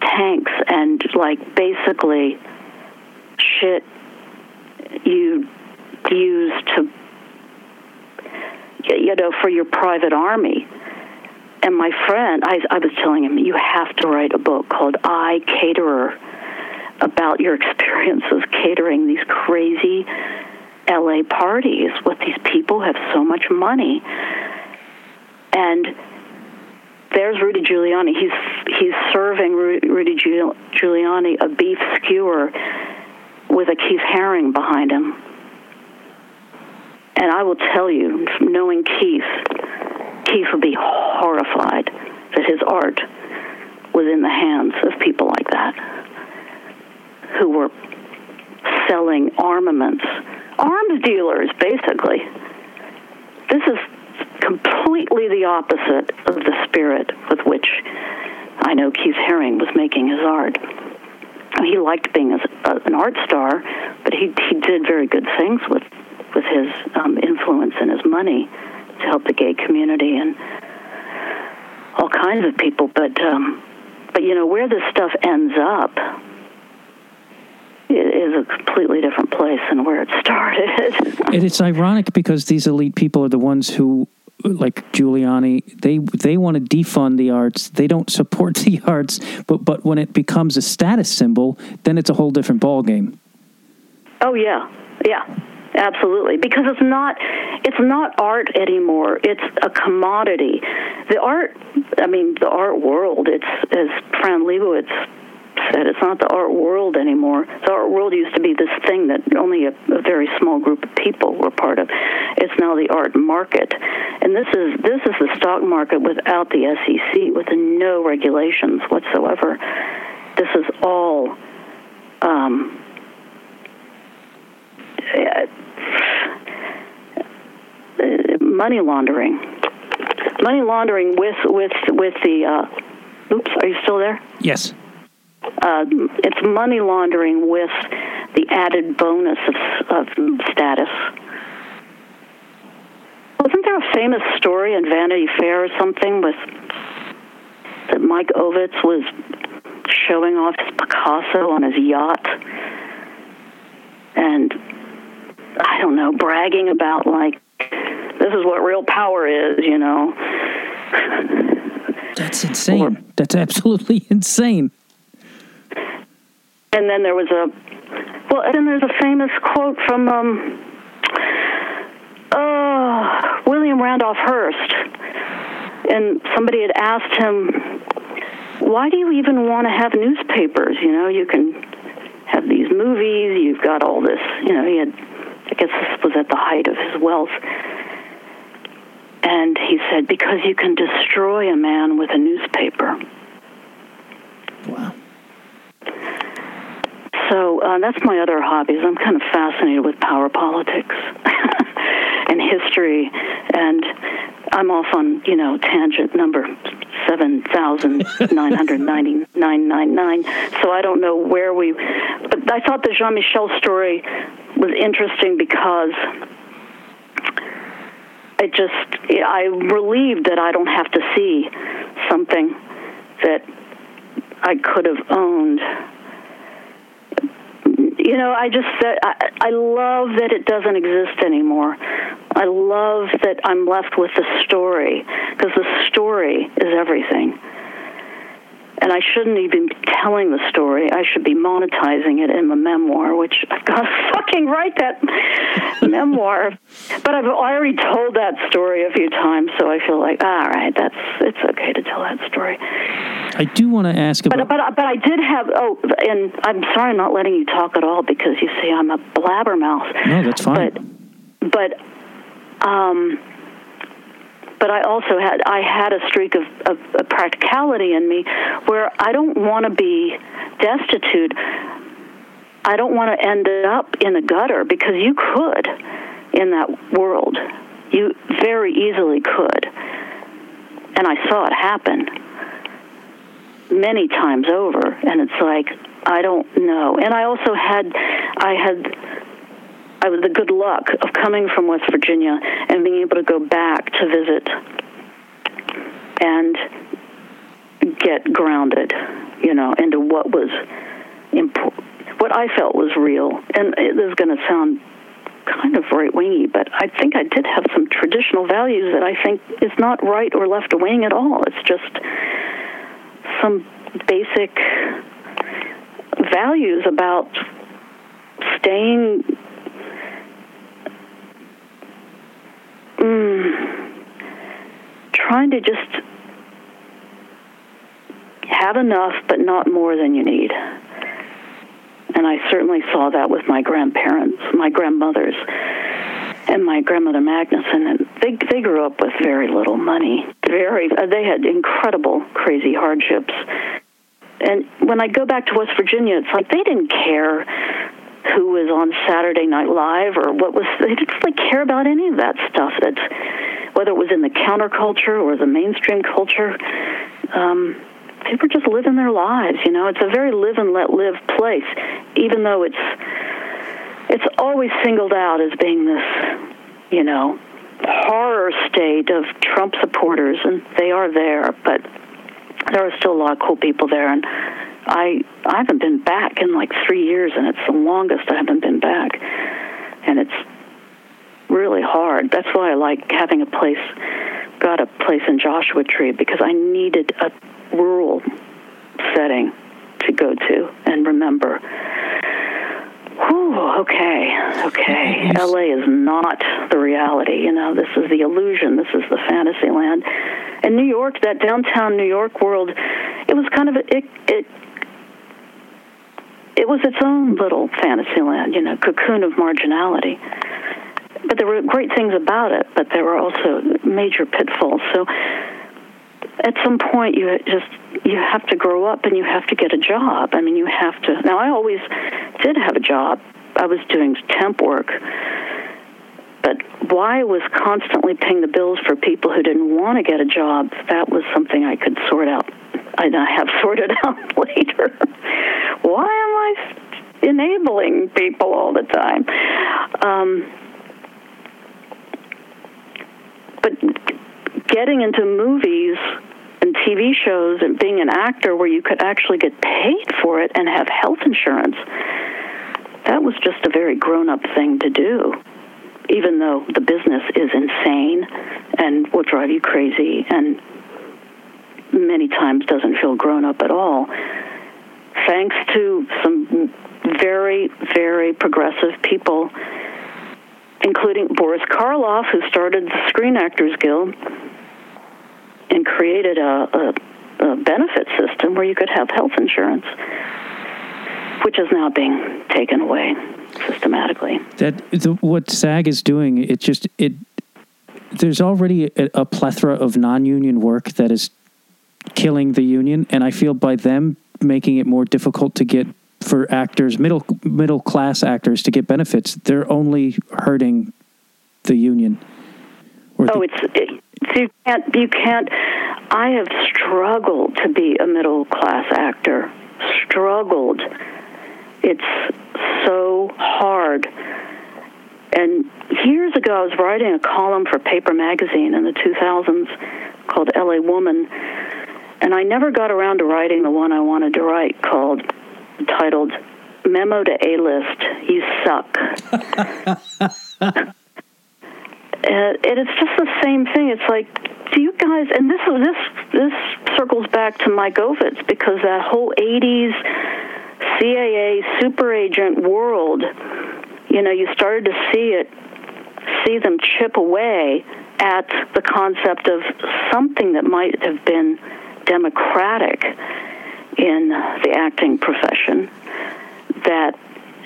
tanks, and like basically shit you use to you know, for your private army. And my friend, I, I was telling him, you have to write a book called I Caterer about your experiences catering these crazy LA parties with these people have so much money. And there's Rudy Giuliani. He's he's serving Rudy Giuliani a beef skewer with a Keith Haring behind him. And I will tell you, knowing Keith, Keith would be horrified that his art was in the hands of people like that who were selling armaments, arms dealers, basically. This is completely the opposite of the spirit with which I know Keith Haring was making his art. He liked being an art star, but he he did very good things with with his um, influence and his money to help the gay community and all kinds of people. But um, but you know where this stuff ends up is a completely different place than where it [LAUGHS] started. and it's ironic because these elite people are the ones who like Giuliani, they they want to defund the arts. They don't support [LAUGHS] the arts, but but when it becomes a status symbol, then it's a whole different ballgame. Oh yeah, yeah. Absolutely, because it's not it's not art anymore. It's a commodity. The art, I mean, the art world. It's as Fran Lebowitz said, it's not the art world anymore. The art world used to be this thing that only a, a very small group of people were part of. It's now the art market, and this is this is the stock market without the SEC, with no regulations whatsoever. This is all. Um, money laundering. Money laundering with with with the. Uh, oops, are you still there? Yes. Uh, it's money laundering with the added bonus of, of status. Wasn't there a famous story in Vanity Fair or something with that Mike Ovitz was showing off his Picasso on his yacht and I don't know, bragging about like this is what real power is, you know. That's insane. Or, That's absolutely [LAUGHS] insane. And then there was a well, and then there's a famous quote from um, uh, William Randolph Hearst, and somebody had asked him, "Why do you even want to have newspapers? You know, you can have these movies. You've got all this. You know, he had. I guess this was at the height of his wealth." And he said, because you can destroy a man with a newspaper. Wow. So uh, that's my other hobbies. I'm kind of fascinated with power politics [LAUGHS] and history, and I'm off on you know tangent number seven thousand nine hundred ninety nine nine nine. So I don't know where we. But I thought the Jean Michel story was interesting because it just I'm relieved that I don't have to see something that I could have owned. You know, I just I, I love that it doesn't exist anymore. I love that I'm left with the story because the story is everything and I shouldn't even be telling the story. I should be monetizing it in the memoir, which I've got to [LAUGHS] fucking write that [LAUGHS] memoir. But I've already told that story a few times, so I feel like, all right, that's it's okay to tell that story. I do want to ask about. But but but I did have oh, and I'm sorry I'm not letting you talk at all because you see I'm a blabbermouth. No, that's fine. But but um but I also had I had a streak of, of, of practicality in me where I don't want to be destitute. I don't want to end up in the gutter because you could in that world. You very easily could. And I saw it happen many times over and it's like I don't know. And I also had I had I was the good luck of coming from West Virginia and being able to go back to visit and get grounded, you know, into what was important, what I felt was real. And it is going to sound kind of right wingy, but I think I did have some traditional values that I think is not right or left wing at all. It's just some basic values about staying mm, trying to just have enough, but not more than you need. And I certainly saw that with my grandparents, my grandmothers, and my grandmother Magnuson. And they they grew up with very little money. Very, uh, they had incredible, crazy hardships. And when I go back to West Virginia, it's like they didn't care who was on Saturday Night Live or what was they didn't really care about any of that stuff. That's whether it was in the counterculture or the mainstream culture um they were just living their lives you know? It's a very live and let live place even though it's it's always singled out as being this you know horror state of Trump supporters and they are there but there are still a lot of cool people there and I I haven't been back in like three years, and it's the longest I haven't been back, and it's really hard. That's why I like having a place, got a place in Joshua Tree because I needed a rural setting to go to and remember. Whew, okay, okay. [LAUGHS] LA is not the reality. You know, this is the illusion. This is the fantasy land. And New York, that downtown New York world, it was kind of it. It it was its own little fantasy land, you know, cocoon of marginality. But there were great things about it, but there were also major pitfalls. So at some point you just you have to grow up and you have to get a job. I mean, you have to. Now I always did have a job. I was doing temp work. But why I was constantly paying the bills for people who didn't want to get a job, that was something I could sort out I have sorted [LAUGHS] out later. Why am I enabling people all the time? Um, but getting into movies and TV shows and being an actor where you could actually get paid for it and have health insurance, that was just a very grown up thing to do. Even though the business is insane and will drive you crazy and many times doesn't feel grown up at all, thanks to some very, very progressive people, including Boris Karloff, who started the Screen Actors Guild and created a, a, a benefit system where you could have health insurance, which is now being taken away systematically. That the, what SAG is doing, it just it. There's already a, a plethora of non-union work that is killing the union, and I feel by them making it more difficult to get for actors, middle middle class actors, to get benefits, they're only hurting the union. oh, the, it's it, you can't you can't. I have struggled to be a middle class actor. Struggled. It's so hard. And years ago, I was writing a column for Paper Magazine in the 2000s called LA Woman. And I never got around to writing the one I wanted to write called, titled Memo to A List You Suck. [LAUGHS] and it's just the same thing. It's like, do you guys? And this this this circles back to Mike Ovitz because that whole '80s CAA super agent world, you know, you started to see it, see them chip away at the concept of something that might have been democratic in the acting profession that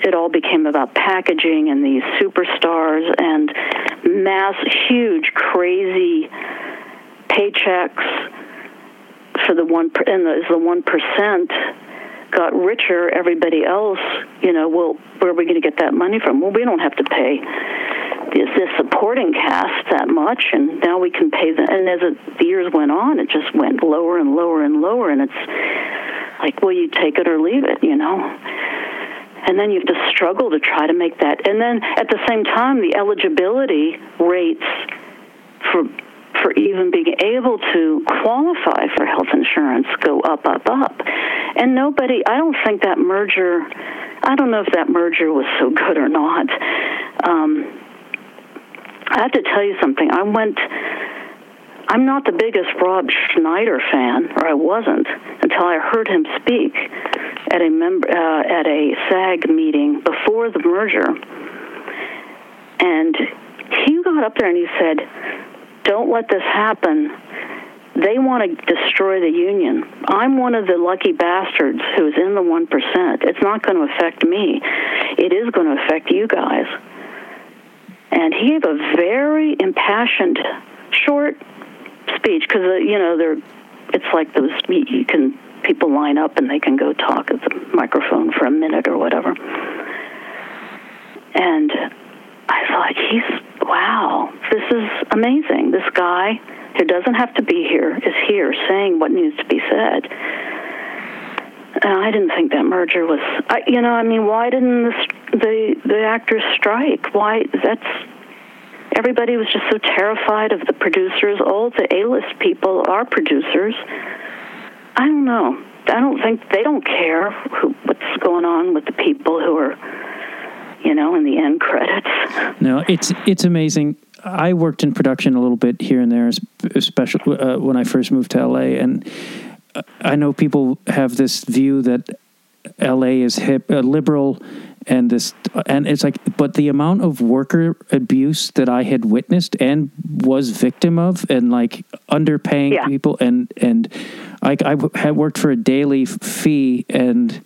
it all became about packaging and these superstars and mass, huge, crazy paychecks for the one and the, the one percent got richer. Everybody else, you know, well, where are we going to get that money from? Well, we don't have to pay this, this supporting cast that much, and now we can pay them. And as it, the years went on, it just went lower and lower and lower, and it's like, well, you take it or leave it, you know and then you have to struggle to try to make that. And then at the same time, the eligibility rates for for even being able to qualify for health insurance go up, up, up. And nobody, I don't think that merger, I don't know if that merger was so good or not. Um, I have to tell you something. I went I'm not the biggest Rob Schneider fan, or I wasn't until I heard him speak at a member uh, at a SAG meeting before the merger, and he got up there and he said, "Don't let this happen." They want to destroy the union. I'm one of the lucky bastards who's in the 1%. It's not going to affect me. It is going to affect you guys. And he gave a very impassioned, short, speech because uh, you know they're it's like those you can people line up and they can go talk at the microphone for a minute or whatever. And I thought, he's wow, this is amazing. This guy who doesn't have to be here is here saying what needs to be said. And I didn't think that merger was, I, you know, I mean, why didn't the the, the actors strike? Why that's everybody was just so terrified of the producers. All the A-list people are producers. I don't know. I don't think they don't care who, what's going on with the people who are, you know, in the end credits. No, it's it's amazing. I worked in production a little bit here and there, especially uh, when I first moved to LA, and uh, I know people have this view that LA is hip, uh, liberal and this and it's like but the amount of worker abuse that i had witnessed and was victim of and like underpaying yeah. people and and I, I had worked for a daily fee and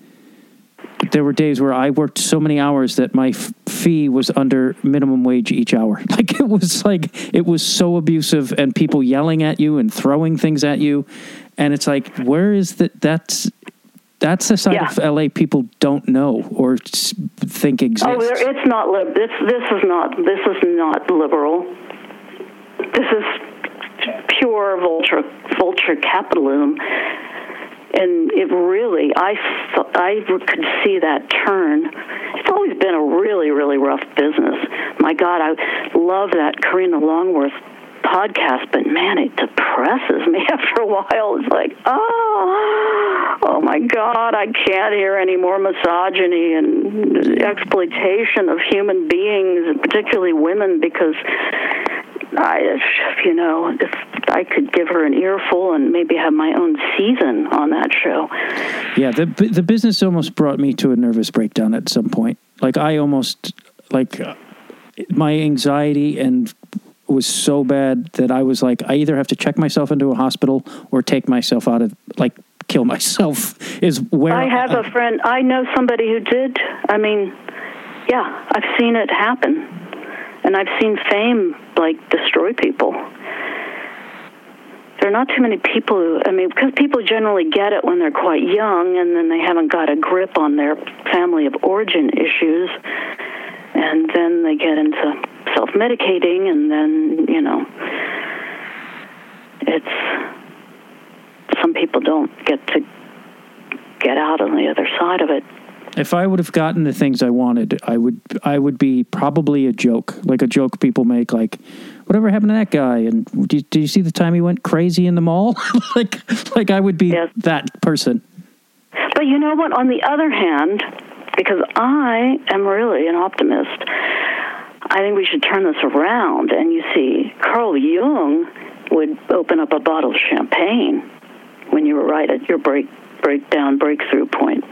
there were days where I worked so many hours that my f- fee was under minimum wage each hour. [LAUGHS] Like it was like it was so abusive, and people yelling at you and throwing things at you, and it's like, where is that? That's that's the side yeah. of LA people don't know or think oh, exists. Oh, it's not. Li- this this is not. This is not liberal. This is pure vulture vulture capitalism, and it really. I I could see that turn. It's always been a really really rough business. My God, I love that Karina Longworth podcast, but man, it depresses [LAUGHS] me after a while. It's like, oh, oh my God, I can't hear any more misogyny and exploitation of human beings, particularly women, because I, you know, if I could give her an earful and maybe have my own season on that show. Yeah, the the business almost brought me to a nervous breakdown at some point. Like I almost like my anxiety and was so bad that I was like, I either have to check myself into a hospital or take myself out of like kill myself. [LAUGHS] Is where I have I, a friend. I know somebody who did. I mean, yeah, I've seen it happen, and I've seen fame like destroy people. There are not too many people who, I mean, because people generally get it when they're quite young and then they haven't got a grip on their family of origin issues and then they get into self-medicating, and then you know, it's some people don't get to get out on the other side of it. If I would have gotten the things I wanted, I would I would be probably a joke, like a joke people make, like whatever happened to that guy? And did, did you see the time he went crazy in the mall? [LAUGHS] like like I would be Yes. that person. But you know what? On the other hand, because I am really an optimist, I think we should turn this around. And you see, Carl Jung would open up a bottle of champagne when you were right at your break breakdown breakthrough point,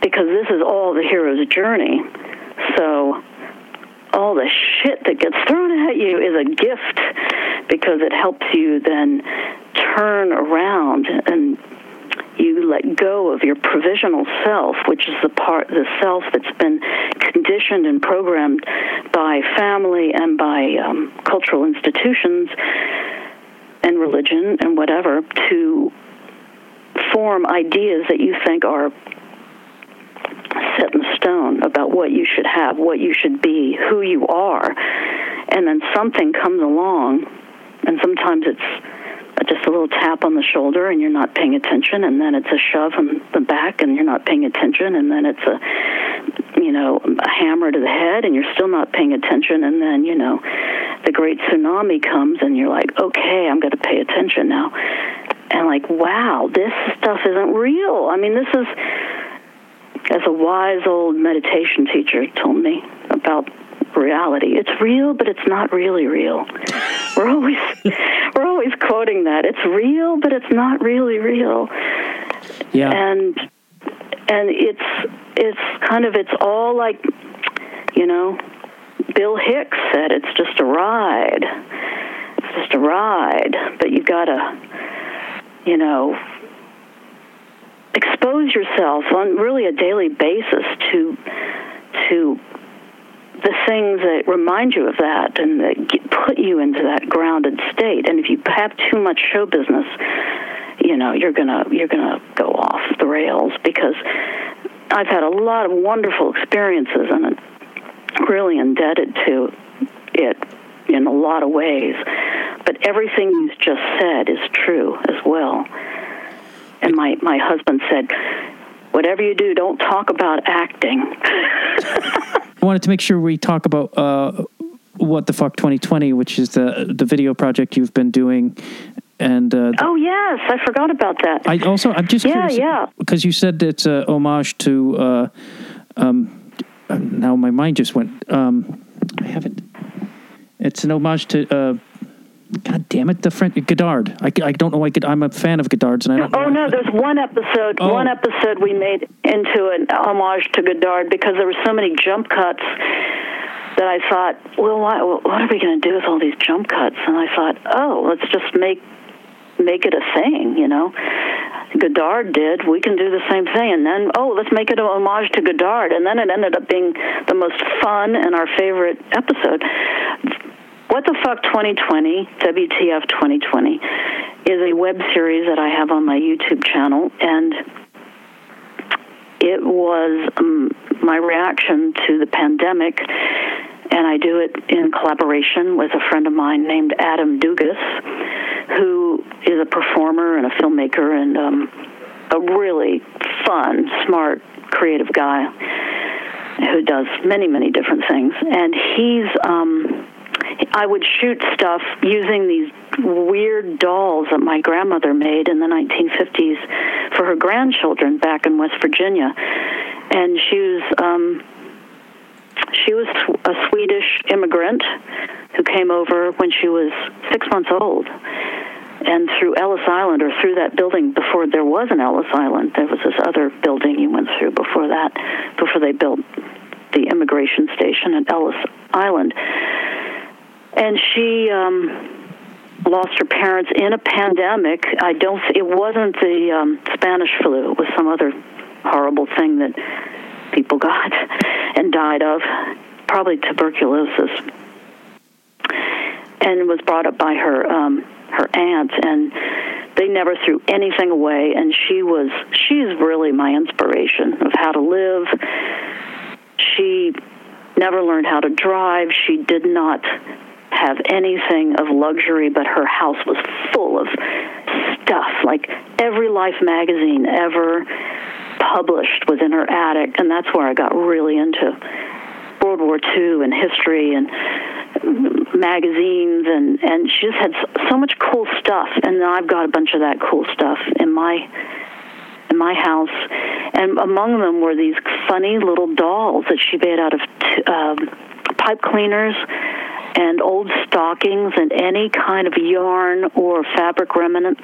because this is all the hero's journey. So all the shit that gets thrown at you is a gift because it helps you then turn around and you let go of your provisional self, which is the part, the self that's been conditioned and programmed by family and by um, cultural institutions and religion and whatever to form ideas that you think are set in stone about what you should have, what you should be, who you are. And then something comes along, and sometimes it's just a little tap on the shoulder and you're not paying attention and then it's a shove on the back and you're not paying attention and then it's a you know a hammer to the head and you're still not paying attention and then you know the great tsunami comes and you're like okay I'm going to pay attention now. And like wow this stuff isn't real. I mean this is as a wise old meditation teacher told me about reality. It's real, but it's not really real. [LAUGHS] We're always we're always quoting that. It's real, but it's not really real. Yeah. And and it's it's kind of it's all like you know, Bill Hicks said it's just a ride. It's just a ride, but you've got to you know, expose yourself on really a daily basis to to the things that remind you of that and that get, put you into that grounded state. And if you have too much show business, you know you're gonna you're gonna go off the rails because I've had a lot of wonderful experiences and I'm really indebted to it in a lot of ways. But everything you've just said is true as well. And my, my husband said, whatever you do, don't talk about acting. [LAUGHS] [LAUGHS] I wanted to make sure we talk about uh, what the fuck 2020, which is the the video project you've been doing, and uh, oh, yes, I forgot about that. I also I'm just Yeah, curious yeah. because you said it's a homage to. Uh, um, uh, now my mind just went. Um, I have it. It's an homage to. God damn it, the French Godard. I, I don't know why I'm a fan of Godard's, and I don't. Oh no, there's one episode. Oh. One episode we made into an homage to Godard because there were so many jump cuts that I thought, well, why, what are we going to do with all these jump cuts? And I thought, oh, let's just make make it a thing, you know. Godard did. We can do the same thing, and then oh, let's make it a homage to Godard, and then it ended up being the most fun and our favorite episode. What the Fuck 2020, WTF 2020, is a web series that I have on my YouTube channel, and it was um, my reaction to the pandemic, and I do it in collaboration with a friend of mine named Adam Dugas, who is a performer and a filmmaker and um, a really fun, smart, creative guy who does many, many different things. And he's, um, I would shoot stuff using these weird dolls that my grandmother made in the 1950s for her grandchildren back in West Virginia. And she was, um, she was a Swedish immigrant who came over when she was six months old. And through Ellis Island, or through that building before there was an Ellis Island, there was this other building you went through before that, before they built the immigration station at Ellis Island. And she um, lost her parents in a pandemic. I don't. It wasn't the um, Spanish flu. It was some other horrible thing that people got [LAUGHS] and died of, probably tuberculosis, and was brought up by her um, her aunt, and they never threw anything away. And she was she's really my inspiration of how to live. She never learned how to drive. She did not have anything of luxury, but her house was full of stuff. Like every Life magazine ever published was in her attic, and that's where I got really into World War II and history and magazines and and she just had so much cool stuff and I've got a bunch of that cool stuff in my in my house. And among them were these funny little dolls that she made out of t- um, pipe cleaners and old stockings and any kind of yarn or fabric remnants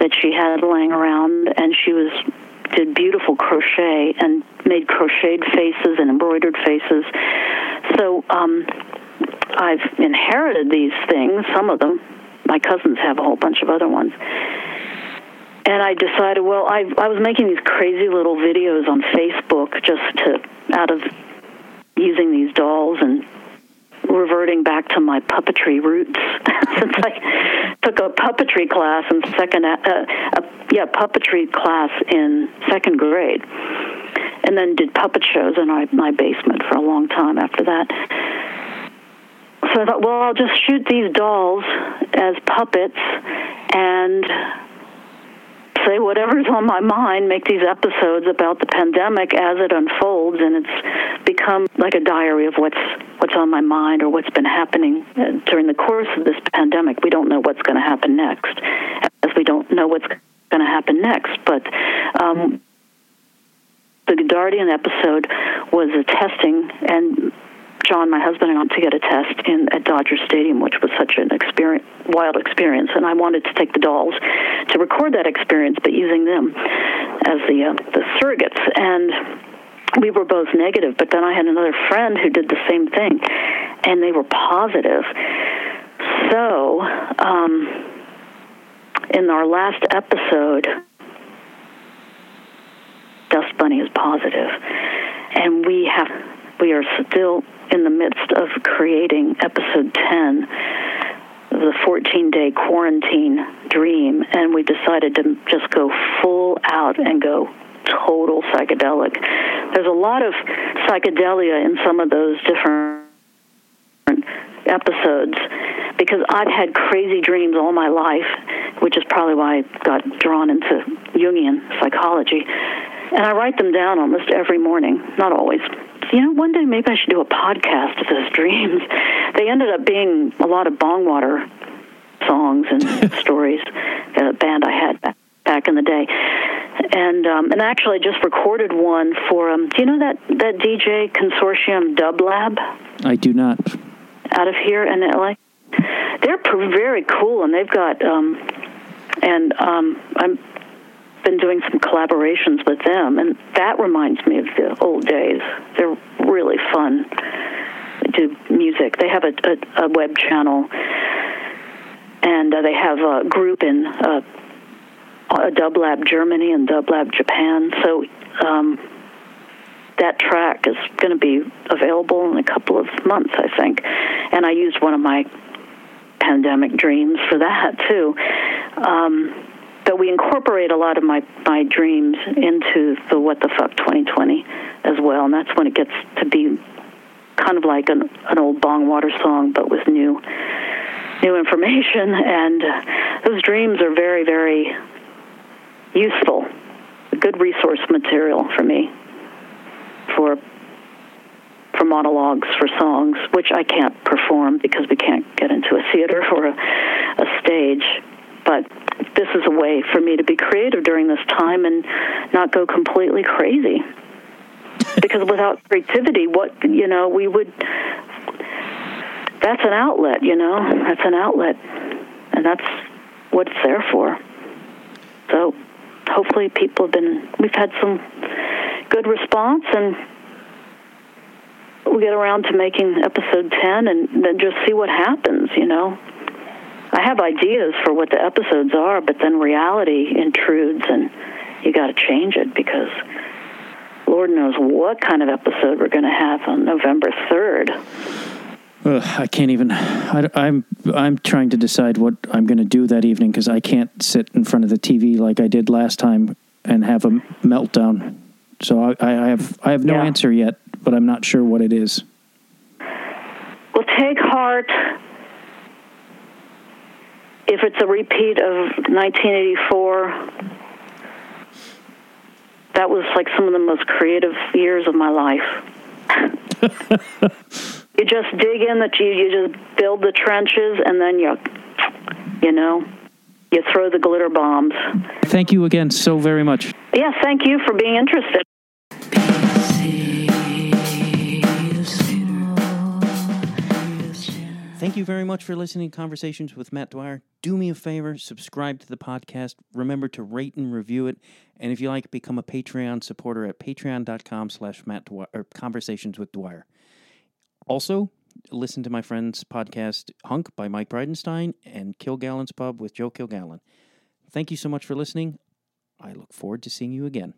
that she had laying around and she was did beautiful crochet and made crocheted faces and embroidered faces so um I've inherited these things, some of them. My cousins have a whole bunch of other ones. And I decided, well, I I was making these crazy little videos on Facebook just to out of using these dolls and reverting back to my puppetry roots. [LAUGHS] Since I took a puppetry class in second uh, uh, yeah puppetry class in second grade and then did puppet shows in my, my basement for a long time after that. So I thought, well, I'll just shoot these dolls as puppets and say whatever's on my mind, make these episodes about the pandemic as it unfolds, and it's become like a diary of what's what's on my mind or what's been happening uh, during the course of this pandemic. We don't know what's going to happen next, as we don't know what's going to happen next. But um, the Guardian episode was a testing and John, my husband, and I to get a test in at Dodger Stadium, which was such an experience, wild experience, and I wanted to take the dolls to record that experience, but using them as the uh, the surrogates and. We were both negative, but then I had another friend who did the same thing, and they were positive. So, um, in our last episode, Dust Bunny is positive, and we have we are still in the midst of creating episode 10 the 14 day quarantine dream, and we decided to just go full out and go total psychedelic. There's a lot of psychedelia in some of those different episodes because I've had crazy dreams all my life, which is probably why I got drawn into Jungian psychology. And I write them down almost every morning, not always, you know, one day maybe I should do a podcast of those [LAUGHS] dreams. They ended up being a lot of Bongwater songs and [LAUGHS] stories. A band I had back, back in the day, and um, and actually just recorded one for um. Do you know that that DJ consortium Dub Lab? I do not. Out of here in LA, they're very cool, and they've got um, and um, I'm been doing some collaborations with them, and that reminds me of the old days. They're really fun. They do music. They have a, a, a web channel, and uh, they have a group in uh, a Dub Lab Germany and Dub Lab Japan. So um, that track is going to be available in a couple of months, I think. And I used one of my pandemic dreams for that too. Um, but we incorporate a lot of my my dreams into the what the fuck 2020 as well, and that's when it gets to be kind of like an an old Bongwater song, but with new new information. [LAUGHS] And those dreams are very very useful, good resource material for me for for monologues for songs, which I can't perform because we can't get into a theater or a, a stage. But this is a way for me to be creative during this time and not go completely crazy. [LAUGHS] because without creativity, what, you know, we would, that's an outlet, you know, that's an outlet. And that's what it's there for. So hopefully people have been, we've had some good response and we get around to making episode 10 and then just see what happens, you know. I have ideas for what the episodes are, but then reality intrudes and you got to change it because Lord knows what kind of episode we're going to have on November 3rd. Ugh, I can't even. I, I'm I'm trying to decide what I'm going to do that evening because I can't sit in front of the TV like I did last time and have a meltdown. So I, I have I have no Yeah. answer yet, but I'm not sure what it is. Well, take heart if it's a repeat of 1984, that was like some of the most creative years of my life. [LAUGHS] you just dig in that you you just build the trenches and then you you know you throw the glitter bombs. Thank you again so very much. Yeah, thank you for being interested. Thank you very much for listening to Conversations with Matt Dwyer. Do me a favor, subscribe to the podcast. Remember to rate and review it. And if you like, become a Patreon supporter at patreon.com slash Matt Dwyer, Conversations with Dwyer. Also, listen to my friend's podcast, Hunk by Mike Bridenstine and Kilgallen's Pub with Joe Kilgallen. Thank you so much for listening. I look forward to seeing you again.